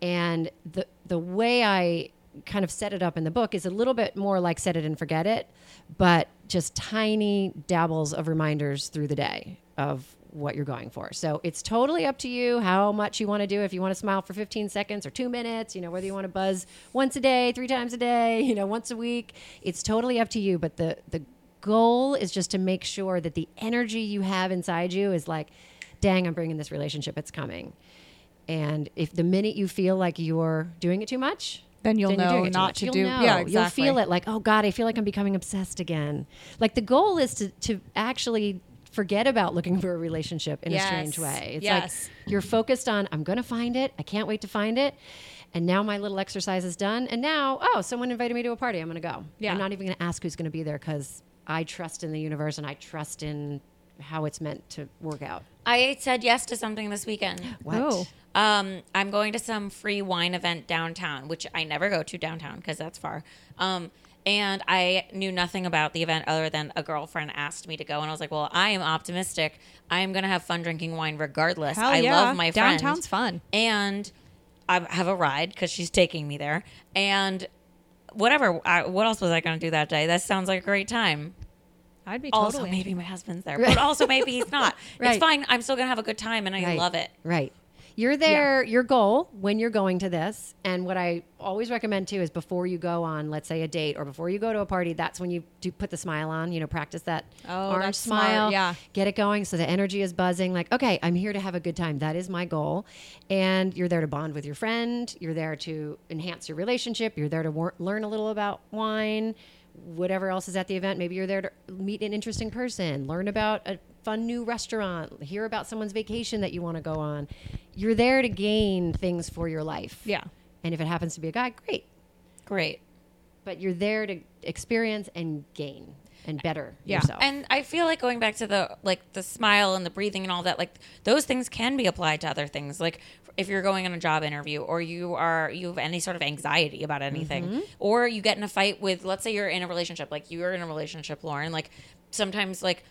And the the way I kind of set it up in the book is a little bit more like set it and forget it, but just tiny dabbles of reminders through the day of what you're going for. So it's totally up to you how much you want to do. If you want to smile for 15 seconds or two minutes, you know, whether you want to buzz once a day, three times a day, you know, once a week, it's totally up to you. But the, the goal is just to make sure that the energy you have inside you is like, dang, I'm bringing this relationship, it's coming. And if the minute you feel like you're doing it too much, Then you'll you're know not to You'll do- know. yeah, You'll feel it like, oh God, I feel like I'm becoming obsessed again. Like the goal is to to actually forget about looking for a relationship in a strange way. It's Yes. like you're focused on, I'm gonna find it. I can't wait to find it. And now my little exercise is done. And now, oh, someone invited me to a party. I'm gonna go. Yeah. I'm not even gonna ask who's gonna be there because I trust in the universe and I trust in how it's meant to work out. I said yes to something this weekend. What? Oh. Um, I'm going to some free wine event downtown, which I never go to downtown because that's far. Um, and I knew nothing about the event other than a girlfriend asked me to go, and I was like, "Well, I am optimistic. I am going to have fun drinking wine regardless. Hell I yeah. love my friend. Downtown's fun. and I have a ride because she's taking me there. And whatever. I, what else was I going to do that day? That sounds like a great time. I'd be Also, maybe my husband's there, but also maybe he's not. Right. It's fine. I'm still going to have a good time, and I Right. love it. Right. You're there, your goal when you're going to this. And what I always recommend too is before you go on, let's say, a date or before you go to a party, that's when you do put the smile on, you know, practice that Oh, orange that's smart, smile. yeah. Get it going so the energy is buzzing. Like, okay, I'm here to have a good time. That is my goal. And you're there to bond with your friend. You're there to enhance your relationship. You're there to wor- learn a little about wine whatever else is at the event. Maybe you're there to meet an interesting person, learn about a fun new restaurant, hear about someone's vacation that you want to go on. You're there to gain things for your life. Yeah. And if it happens to be a guy, great. Great. But you're there to experience and gain and better Yeah. yourself. And I feel like going back to the like the smile and the breathing and all that, like those things can be applied to other things. Like if you're going on a job interview or you are you have any sort of anxiety about anything, Mm-hmm. or you get in a fight with, let's say you're in a relationship, like you're in a relationship, Lauren. Like sometimes like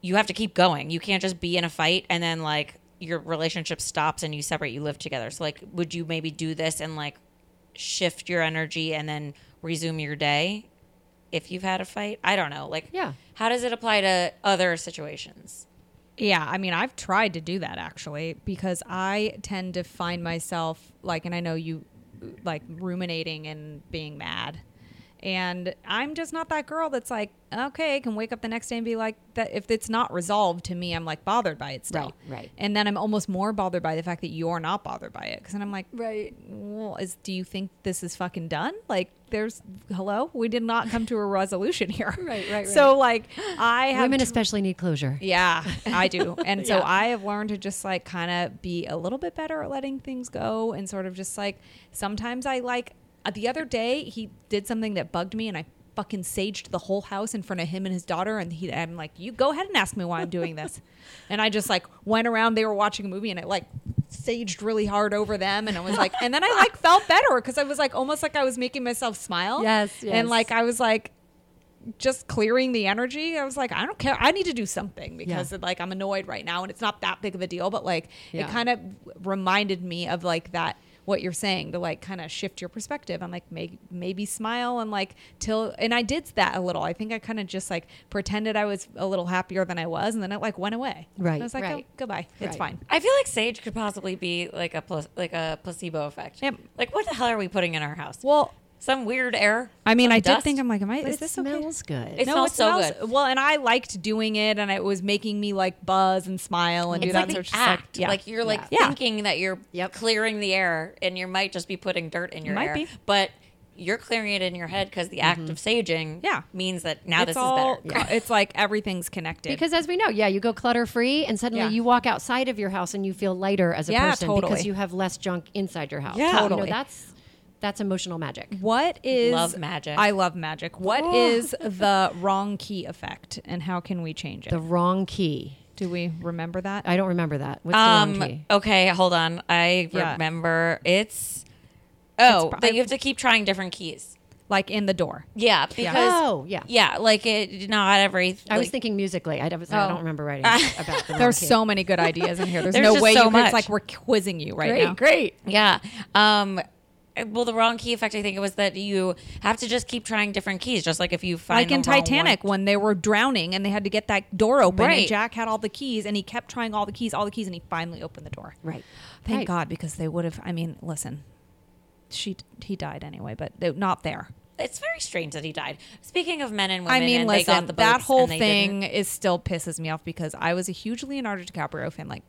you have to keep going. You can't just be in a fight and then like your relationship stops and you separate. You live together. So like, would you maybe do this and like shift your energy and then resume your day? If you've had a fight, I don't know. Like, Yeah. how does it apply to other situations? Yeah, I mean, I've tried to do that actually because I tend to find myself like, and I know you like ruminating and being mad. And I'm just not that girl that's like, okay, can wake up the next day and be like that. If it's not resolved to me, I'm like bothered by it still. Right, right. And then I'm almost more bothered by the fact that you're not bothered by it. Cause then I'm like, Right. well, is, do you think this is fucking done? Like there's, hello, we did not come to a resolution here. Right, right, right. So like I have Women especially need closure. yeah, I do. And so I have learned to just like kind of be a little bit better at letting things go and sort of just like sometimes I like uh, the other day he did something that bugged me and I fucking saged the whole house in front of him and his daughter and he I'm like, "You go ahead and ask me why I'm doing this." and I just like went around they were watching a movie and I like saged really hard over them and I was like and then I like felt better cuz I was like almost like I was making myself smile. Yes, yes. And like I was like just clearing the energy. I was like, I don't care. I need to do something because Yeah. like I'm annoyed right now and it's not that big of a deal, but like Yeah. it kind of reminded me of like that what you're saying to like kind of shift your perspective. I'm like maybe maybe smile and like till and I did that a little. I think I kind of just like pretended I was a little happier than I was and then it like went away. Right, I was like, oh, right. oh, goodbye. It's fine. I feel like sage could possibly be like a pla- like a placebo effect. Yep. Like what the hell are we putting in our house? Well, Some weird air. I mean, Some I did think I'm like, am I? But is it this okay? smells good. It smells so good. Well, and I liked doing it, and it was making me like buzz and smile and do It's that the sort of stuff. act. Yeah. Like you're like Yeah. thinking that you're Yep. clearing the air, and you might just be putting dirt in your Might air. be. But you're clearing it in your head because the act of mm-hmm. saging Yeah. means that now it's this all, is better. It's like everything's connected. Because as we know, yeah, you go clutter free, and suddenly Yeah. you walk outside of your house and you feel lighter as a Yeah, person totally. because you have less junk inside your house. Yeah. You know, Totally. that's that's emotional magic. what is Love magic. I love magic. What is the wrong key effect, and how can we change it? The wrong key. Do we remember that? I don't remember that. What's the Um. wrong key? Okay, hold on. I Yeah. remember it's. Oh, pro- that you have to keep trying different keys. like in the door. Yeah, because Oh, yeah. yeah, like it not every. I was thinking musically. I, was, I Oh. don't remember writing about the There's so many good ideas in here. There's, There's no way so you could, much. it's like we're quizzing you right great, now. great. Yeah. Um. Well, the wrong key effect, I think it was that you have to just keep trying different keys. Just like if you find Like in Titanic when they were drowning and they had to get that door open Right. and Jack had all the keys and he kept trying all the keys, all the keys and he finally opened the door. Right. Thank Right. God because they would have I mean, listen. She he died anyway, but they, not there. It's very strange that he died. Speaking of men and women, I mean, and they listen, got the that whole thing didn't. is still pisses me off because I was a huge Leonardo DiCaprio fan, like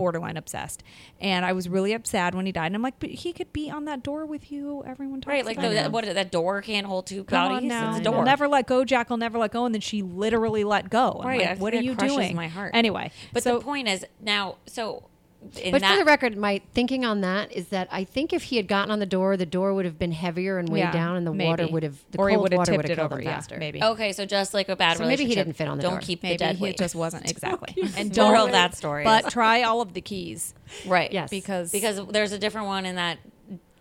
borderline obsessed, and I was really upset when he died. And I'm like, but he could be on that door with you. Everyone talks about, Right, like about the, that, what that door can't hold two Come bodies. on now, It's a door. never let go, Jack. will never let go, and then she literally let go. I'm Right, like, what are you doing? my heart. Anyway, But so the point is now. So, But that, for the record, my thinking on that is that I think if he had gotten on the door, the door would have been heavier and weighed Yeah, down, and the maybe. water would have the Or he cold would have water would have it killed over, him yeah, faster. maybe. okay, so just like a bad So maybe he didn't fit on the don't door. keep maybe the dead he weight. just wasn't exactly. and don't of that story But try all of the keys. right. Yes. Because- because there's a different one in that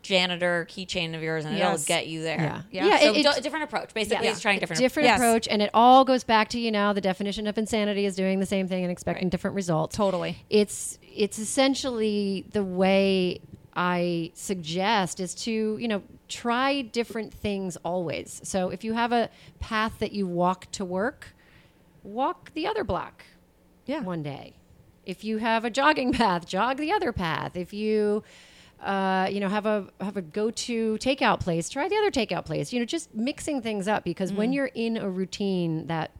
janitor keychain of yours, and Yes. it'll get you there. Yeah. Yeah. Yeah, So it- do- it- different approach. Basically, Yeah. it's trying different. different Yes. approach, and it all goes back to you know the definition of insanity is doing the same thing and expecting Right. different results. Totally. It's it's essentially the way I suggest is to you know try different things always. So if you have a path that you walk to work, walk the other block. Yeah. One day, if you have a jogging path, jog the other path. If you uh, you know, have a have a go to takeout place. Try the other takeout place. You know, just mixing things up because when you're in a routine that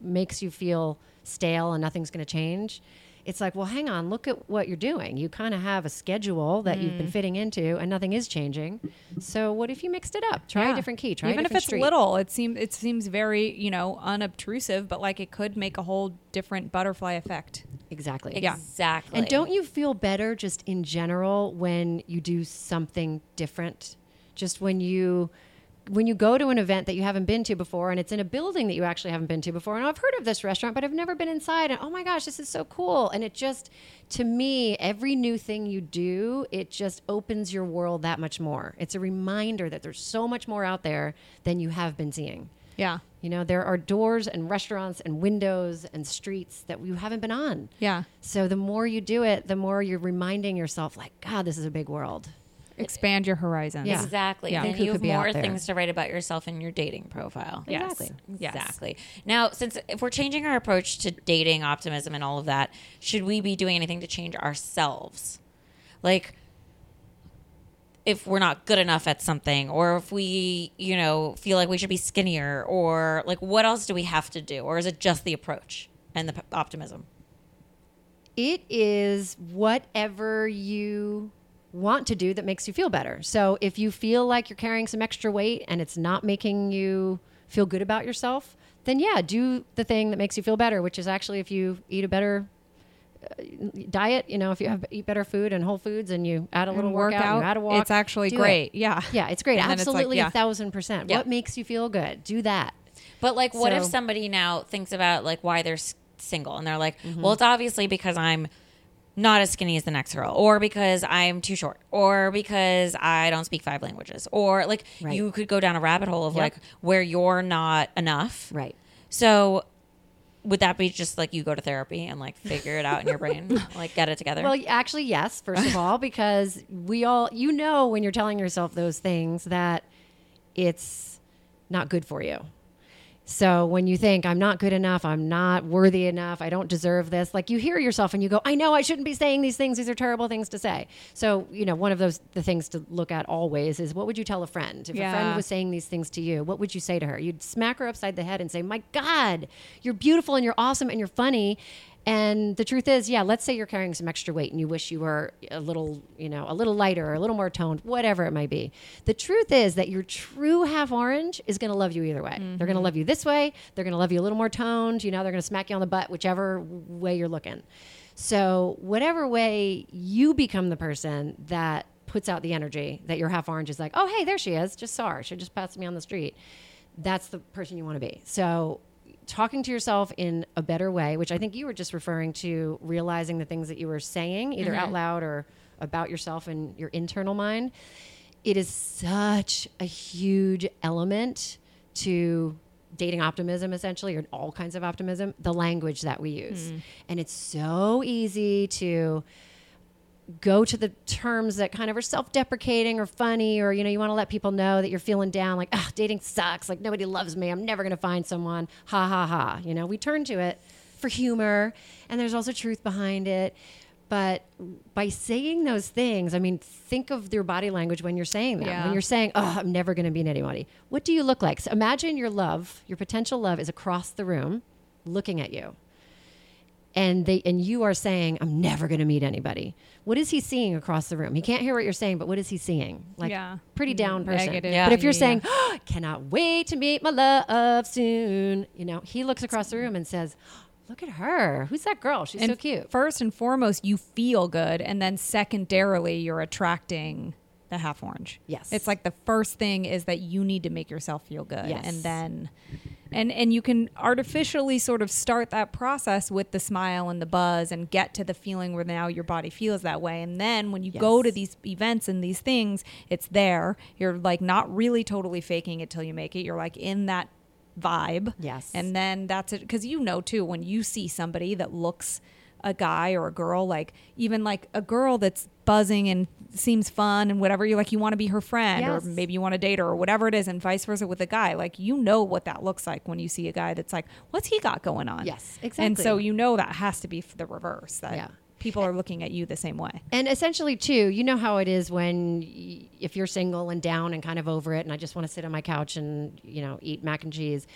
makes you feel stale and nothing's going to change, it's like, well, hang on, look at what you're doing. You kind of have a schedule that you've been mm. fitting into, and nothing is changing. So, what if you mixed it up? Try Yeah. a different key. Try even a if it's street. little. It seems it seems very you know unobtrusive, but like it could make a whole different butterfly effect. Exactly. Yeah. Exactly. And don't you feel better just in general when you do something different? Just when you when you go to an event that you haven't been to before and it's in a building that you actually haven't been to before and I've heard of this restaurant but I've never been inside and oh my gosh this is so cool and it just to me every new thing you do it just opens your world that much more. It's a reminder that there's so much more out there than you have been seeing. Yeah. You know, there are doors and restaurants and windows and streets that you haven't been on. Yeah. So the more you do it, the more you're reminding yourself, like, God, this is a big world. Expand your horizons. Yeah. Exactly. Yeah. Then Who you could have be out more things to write about yourself in your dating profile. Yes. Exactly. Yes. Exactly. Now, since if we're changing our approach to dating, optimism, and all of that, should we be doing anything to change ourselves? Like, if we're not good enough at something or if we, you know, feel like we should be skinnier or like what else do we have to do or is it just the approach and the p- optimism? it is whatever you want to do that makes you feel better. So if you feel like you're carrying some extra weight and it's not making you feel good about yourself, then yeah, do the thing that makes you feel better, which is actually if you eat a better uh, diet, you know, if you have eat better food and whole foods and you add a little And workout, you add a walk, It's actually do it. great. Yeah. Yeah, it's great. And then it's like, Absolutely yeah. a thousand percent. Yeah. What makes you feel good? Do that. But like, what if somebody now thinks about like why they're single and they're like, well, it's obviously because I'm not as skinny as the next girl, or because I'm too short, or because I don't speak five languages, or like Right. you could go down a rabbit hole of Yep. like where you're not enough. Right. So would that be just like you go to therapy and like figure it out in your brain, like get it together? Well, actually, yes, first of all, because we all, you know, when you're telling yourself those things that it's not good for you. So when you think, I'm not good enough, I'm not worthy enough, I don't deserve this, like you hear yourself and you go, I know I shouldn't be saying these things. These are terrible things to say. So, you know, one of those, the things to look at always is what would you tell a friend? If a friend was saying these things to you, what would you say to her? You'd smack her upside the head and say, My God, you're beautiful and you're awesome and you're funny. And the truth is, yeah, let's say you're carrying some extra weight and you wish you were a little, you know, a little lighter or a little more toned, whatever it might be. The truth is that your true half orange is going to love you either way. They're going to mm-hmm. love you this way. They're going to love you a little more toned. You know, they're going to smack you on the butt, whichever way you're looking. So, whatever way you become the person that puts out the energy that your half orange is like, oh, hey, there she is. Just saw her. She just passed me on the street. That's the person you want to be. So, talking to yourself in a better way, which I think you were just referring to realizing the things that you were saying, either out mm-hmm. loud or about yourself in your internal mind. It is such a huge element to dating optimism essentially or all kinds of optimism the language that we use mm. and it's so easy to go to the terms that kind of are self-deprecating or funny or you know you want to let people know that you're feeling down like ah dating sucks. Like nobody loves me. I'm never going to find someone. Ha ha ha. You know we turn to it for humor and there's also truth behind it. But by saying those things i mean think of your body language when you're saying them. Yeah. when you're saying oh i'm never going to meet anybody. What do you look like? So imagine your love your potential love is across the room looking at you and they and you are saying i'm never going to meet anybody what is he seeing across the room he can't hear what you're saying but what is he seeing like Yeah. pretty mm-hmm. down person Negative. Yeah. but if you're Yeah. saying oh, cannot wait to meet my love soon you know he looks across the room and says look at her who's that girl she's so cute First and foremost, you feel good, and then secondarily, you're attracting the half orange. Yes. it's like the first thing is that you need to make yourself feel good, Yes. and then, and and you can artificially sort of start that process with the smile and the buzz, and get to the feeling where now your body feels that way, and then when you go to these events and these things, it's there. You're like not really totally faking it till you make it. You're like in that vibe. Yes. And then that's it. Because you know, too, when you see somebody that looks a guy or a girl, like even like a girl that's buzzing and seems fun and whatever, you're like, you want to be her friend Yes. or maybe you want to date her or whatever it is, and vice versa with a guy. Like, you know what that looks like when you see a guy that's like, what's he got going on? Yes, exactly And so you know that has to be the reverse, that Yeah. people are looking at you the same way. And essentially, too, you know how it is when y- if you're single and down and kind of over it, and I just want to sit on my couch and you know eat mac and cheese.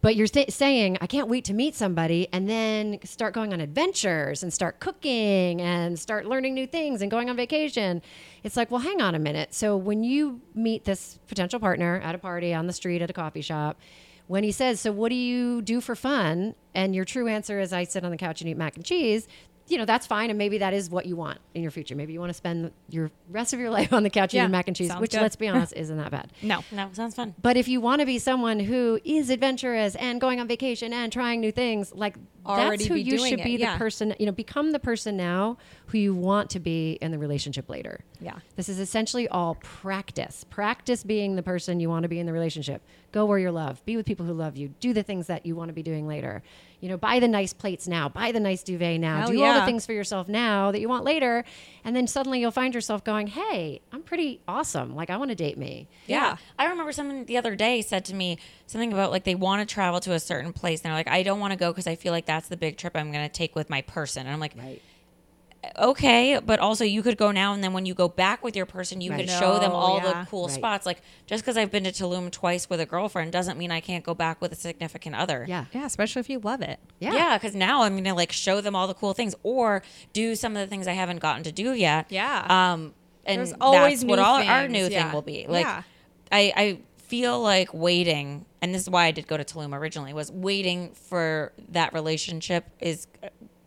But you're sa- saying, I can't wait to meet somebody, and then start going on adventures and start cooking and start learning new things and going on vacation. It's like, well, hang on a minute. So when you meet this potential partner at a party, on the street, at a coffee shop, when he says, So what do you do for fun? And your true answer is, I sit on the couch and eat mac and cheese. You know, that's fine. And maybe that is what you want in your future. Maybe you want to spend your rest of your life on the couch Yeah, eating mac and cheese, sounds which, good. let's be honest, isn't that bad. No. No, sounds fun. But if you want to be someone who is adventurous and going on vacation and trying new things, like Already that's who be you doing should it, be yeah. the person, you know, become the person now who you want to be in the relationship later. Yeah. This is essentially all practice. Practice being the person you want to be in the relationship. Go where you're loved. Be with people who love you. Do the things that you want to be doing later. You know, buy the nice plates now. Buy the nice duvet now. Hell Do all the things for yourself now that you want later. And then suddenly you'll find yourself going, hey, I'm pretty awesome. Like, I want to date me. Yeah. I remember someone the other day said to me something about like they want to travel to a certain place and they're like, I don't want to go because I feel like that's the big trip I'm going to take with my person. And I'm like, Right. okay, but also you could go now and then when you go back with your person, you Right. could show them all yeah. the cool Right. spots. Like just because I've been to Tulum twice with a girlfriend doesn't mean I can't go back with a significant other. Yeah. Yeah, especially if you love it. Yeah. Yeah, because now I'm gonna like show them all the cool things, or do some of the things I haven't gotten to do yet. Yeah. Um, and There's always that's what new all our new yeah. thing will be. Like, Yeah. I I feel like waiting, and this is why I did go to Tulum originally. Was waiting for that relationship is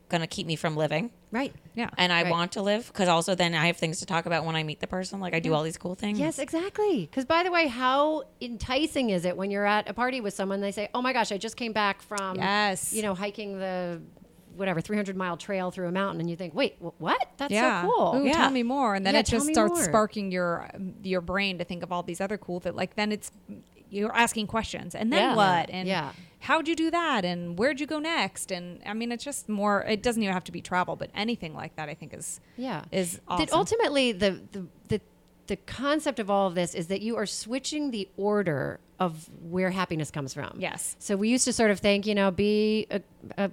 gonna keep me from living. Right. Yeah. And I Right. want to live because also then I have things to talk about when I meet the person. Like I do all these cool things. Yes, exactly. Because by the way, how enticing is it when you're at a party with someone? They say, "Oh my gosh, I just came back from Yes. you know, hiking the whatever 300 mile trail through a mountain," and you think, "Wait, wh- what? That's yeah. so cool." Ooh, Yeah. tell me more, and then Yeah, it just starts more. sparking your your brain to think of all these other cool that like then it's you're asking questions, and then Yeah. what, and Yeah. how'd you do that, and where'd you go next, and I mean it's just more. It doesn't even have to be travel, but anything like that I think is Yeah. is awesome. That ultimately the, the the the concept of all of this is that you are switching the order of where happiness comes from. Yes. So we used to sort of think, you know, be a, a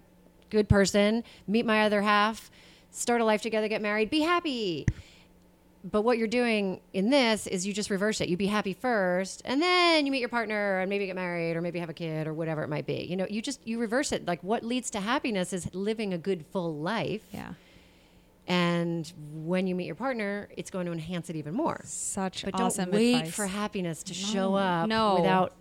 good person, meet my other half, start a life together, get married, be happy. But what you're doing in this is you just reverse it. You be happy first, and then you meet your partner, and maybe get married, or maybe have a kid, or whatever it might be. You know, you just you reverse it. Like what leads to happiness is living a good, full life. yeah, And when you meet your partner, it's going to enhance it even more. such But awesome don't wait advice. for happiness to show up No. without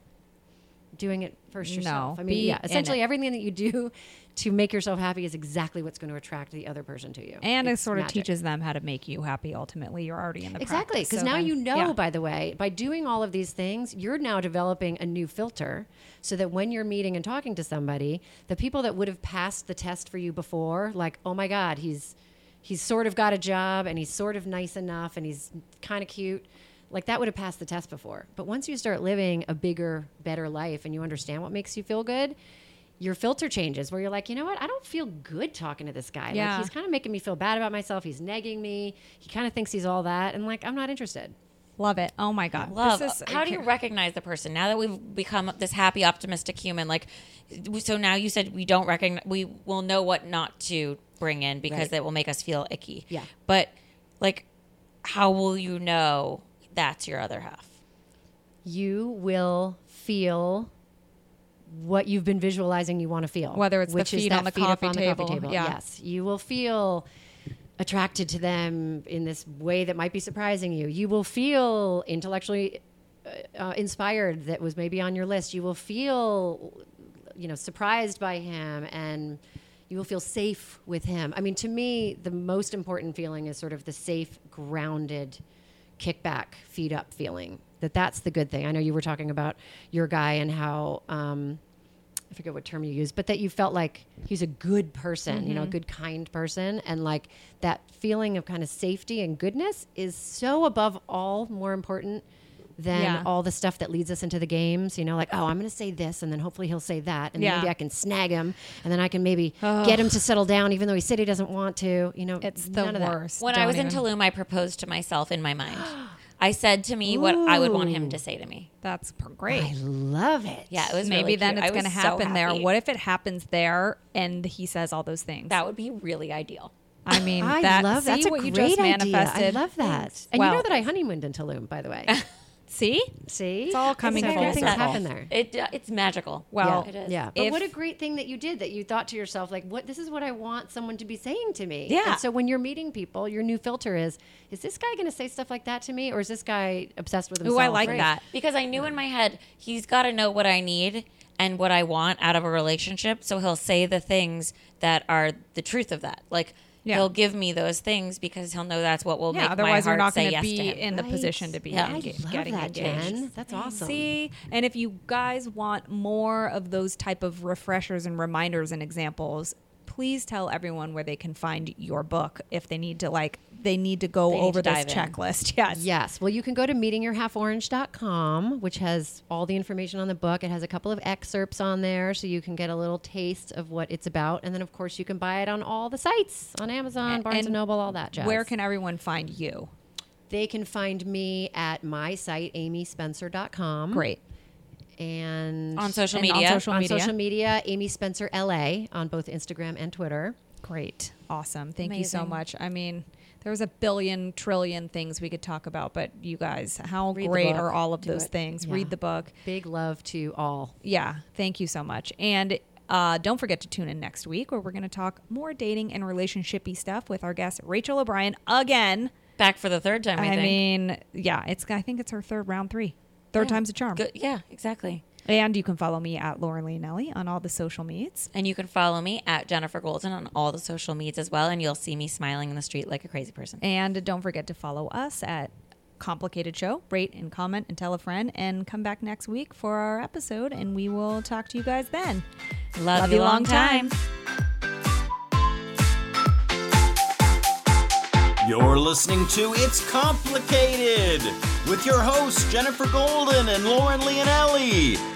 doing it first yourself. No. I mean, Be yeah, essentially everything that you do to make yourself happy is exactly what's going to attract the other person to you. and it sort of magic. teaches them how to make you happy. Ultimately, you're already in the process. Exactly, because so now then- you know, yeah. by the way, by doing all of these things, you're now developing a new filter so that when you're meeting and talking to somebody, the people that would have passed the test for you before, like, oh my God, he's he's sort of got a job and he's sort of nice enough and he's kind of cute. Like that would have passed the test before. But once you start living a bigger, better life and you understand what makes you feel good, your filter changes where you're like, you know what? I don't feel good talking to this guy. Yeah. Like he's kind of making me feel bad about myself. He's negging me. He kind of thinks he's all that. And like, I'm not interested. love it. Oh my god, love. This is- How do you recognize the person now that we've become this happy, optimistic human? Like, so now you said we don't recognize. We will know what not to bring in because Right. it will make us feel icky. Yeah. But like, how will you know that's your other half? you will feel what you've been visualizing you want to feel. Whether it's the which is feet that on the feet coffee on table, The coffee table. yeah. Yes. You will feel attracted to them in this way that might be surprising you. You will feel intellectually uh, uh, inspired that was maybe on your list. You will feel, you know, surprised by him and you will feel safe with him. I mean, to me, the most important feeling is sort of the safe, grounded, kickback, feet up feeling. That that's the good thing. I know you were talking about your guy and how um, I forget what term you used, but that you felt like he's a good person, you know, a mm-hmm. good, kind person, and like that feeling of kind of safety and goodness is so above all more important than Yeah. all the stuff that leads us into the games. You know, like oh, I'm going to say this, and then hopefully he'll say that, and Yeah. maybe I can snag him, and then I can maybe get him to settle down, even though he said he doesn't want to. You know, It's the none of that. worst. When I Don't was in even- Tulum, I proposed to myself in my mind. I said to me what I would want him to say to me. That's pr- great. I love it. Yeah, it was Maybe really then cute. it's going to so happen there. What if it happens there and he says all those things? That would be really ideal. I mean, I that, love see that's a what great you just idea. I love that. Thanks. And you know that I honeymooned in Tulum, by the way. See? See, It's all coming So full good things circle. happen there. It uh, it's magical. Well, yeah, it is. yeah. But If- what a great thing that you did that you thought to yourself like, "What? This is what I want someone to be saying to me." Yeah. And so when you're meeting people, your new filter is: Is this guy going to say stuff like that to me, or is this guy obsessed with himself? Ooh, I like Right. that. because I knew in my head he's got to know what I need and what I want out of a relationship, so he'll say the things that are the truth of that. Like Yeah. he'll give me those things because he'll know that's what will Yeah, make otherwise my you're not say going to yes be to him. in the Right. position to be Yeah. I enga- love getting that, engaged. Jen. That's mm-hmm. awesome. See, and if you guys want more of those type of refreshers and reminders and examples, please tell everyone where they can find your book if they need to like they need to go They over to this dive in. checklist. Yes. Yes. Well, you can go to meetingyourhalforange.com, which has all the information on the book. It has a couple of excerpts on there so you can get a little taste of what it's about. And then, of course, you can buy it on all the sites on Amazon, Barnes and, And Noble, all that jazz. Where can everyone find you? they can find me at my site, amyspencer.com. Great. And on social And on media. social on media. social media, Amy Spencer LA on both Instagram and Twitter. Great. Awesome. Thank you so much. I mean, there's a billion trillion things we could talk about, but you guys, how Read great book. are all of Do those it. things? Yeah. Read the book. Big love to all. Yeah. Thank you so much. And uh, don't forget to tune in next week where we're going to talk more dating and relationshipy stuff with our guest, Rachel O'Brien, again. Back for the third time, I, I, think. mean, yeah, it's. I think it's her third round three. Third Yeah. time's a charm. Good. Yeah, exactly. And you can follow me at Lauren Leonelli on all the social medias. And you can follow me at Jenifer Golden on all the social medias as well, and you'll see me smiling in the street like a crazy person. And don't forget to follow us at Complicated Show. Rate and comment and tell a friend. And come back next week for our episode, and we will talk to you guys then. Love, you long time. You're listening to It's Complicated with your hosts, Jenifer Golden and Lauren Leonelli.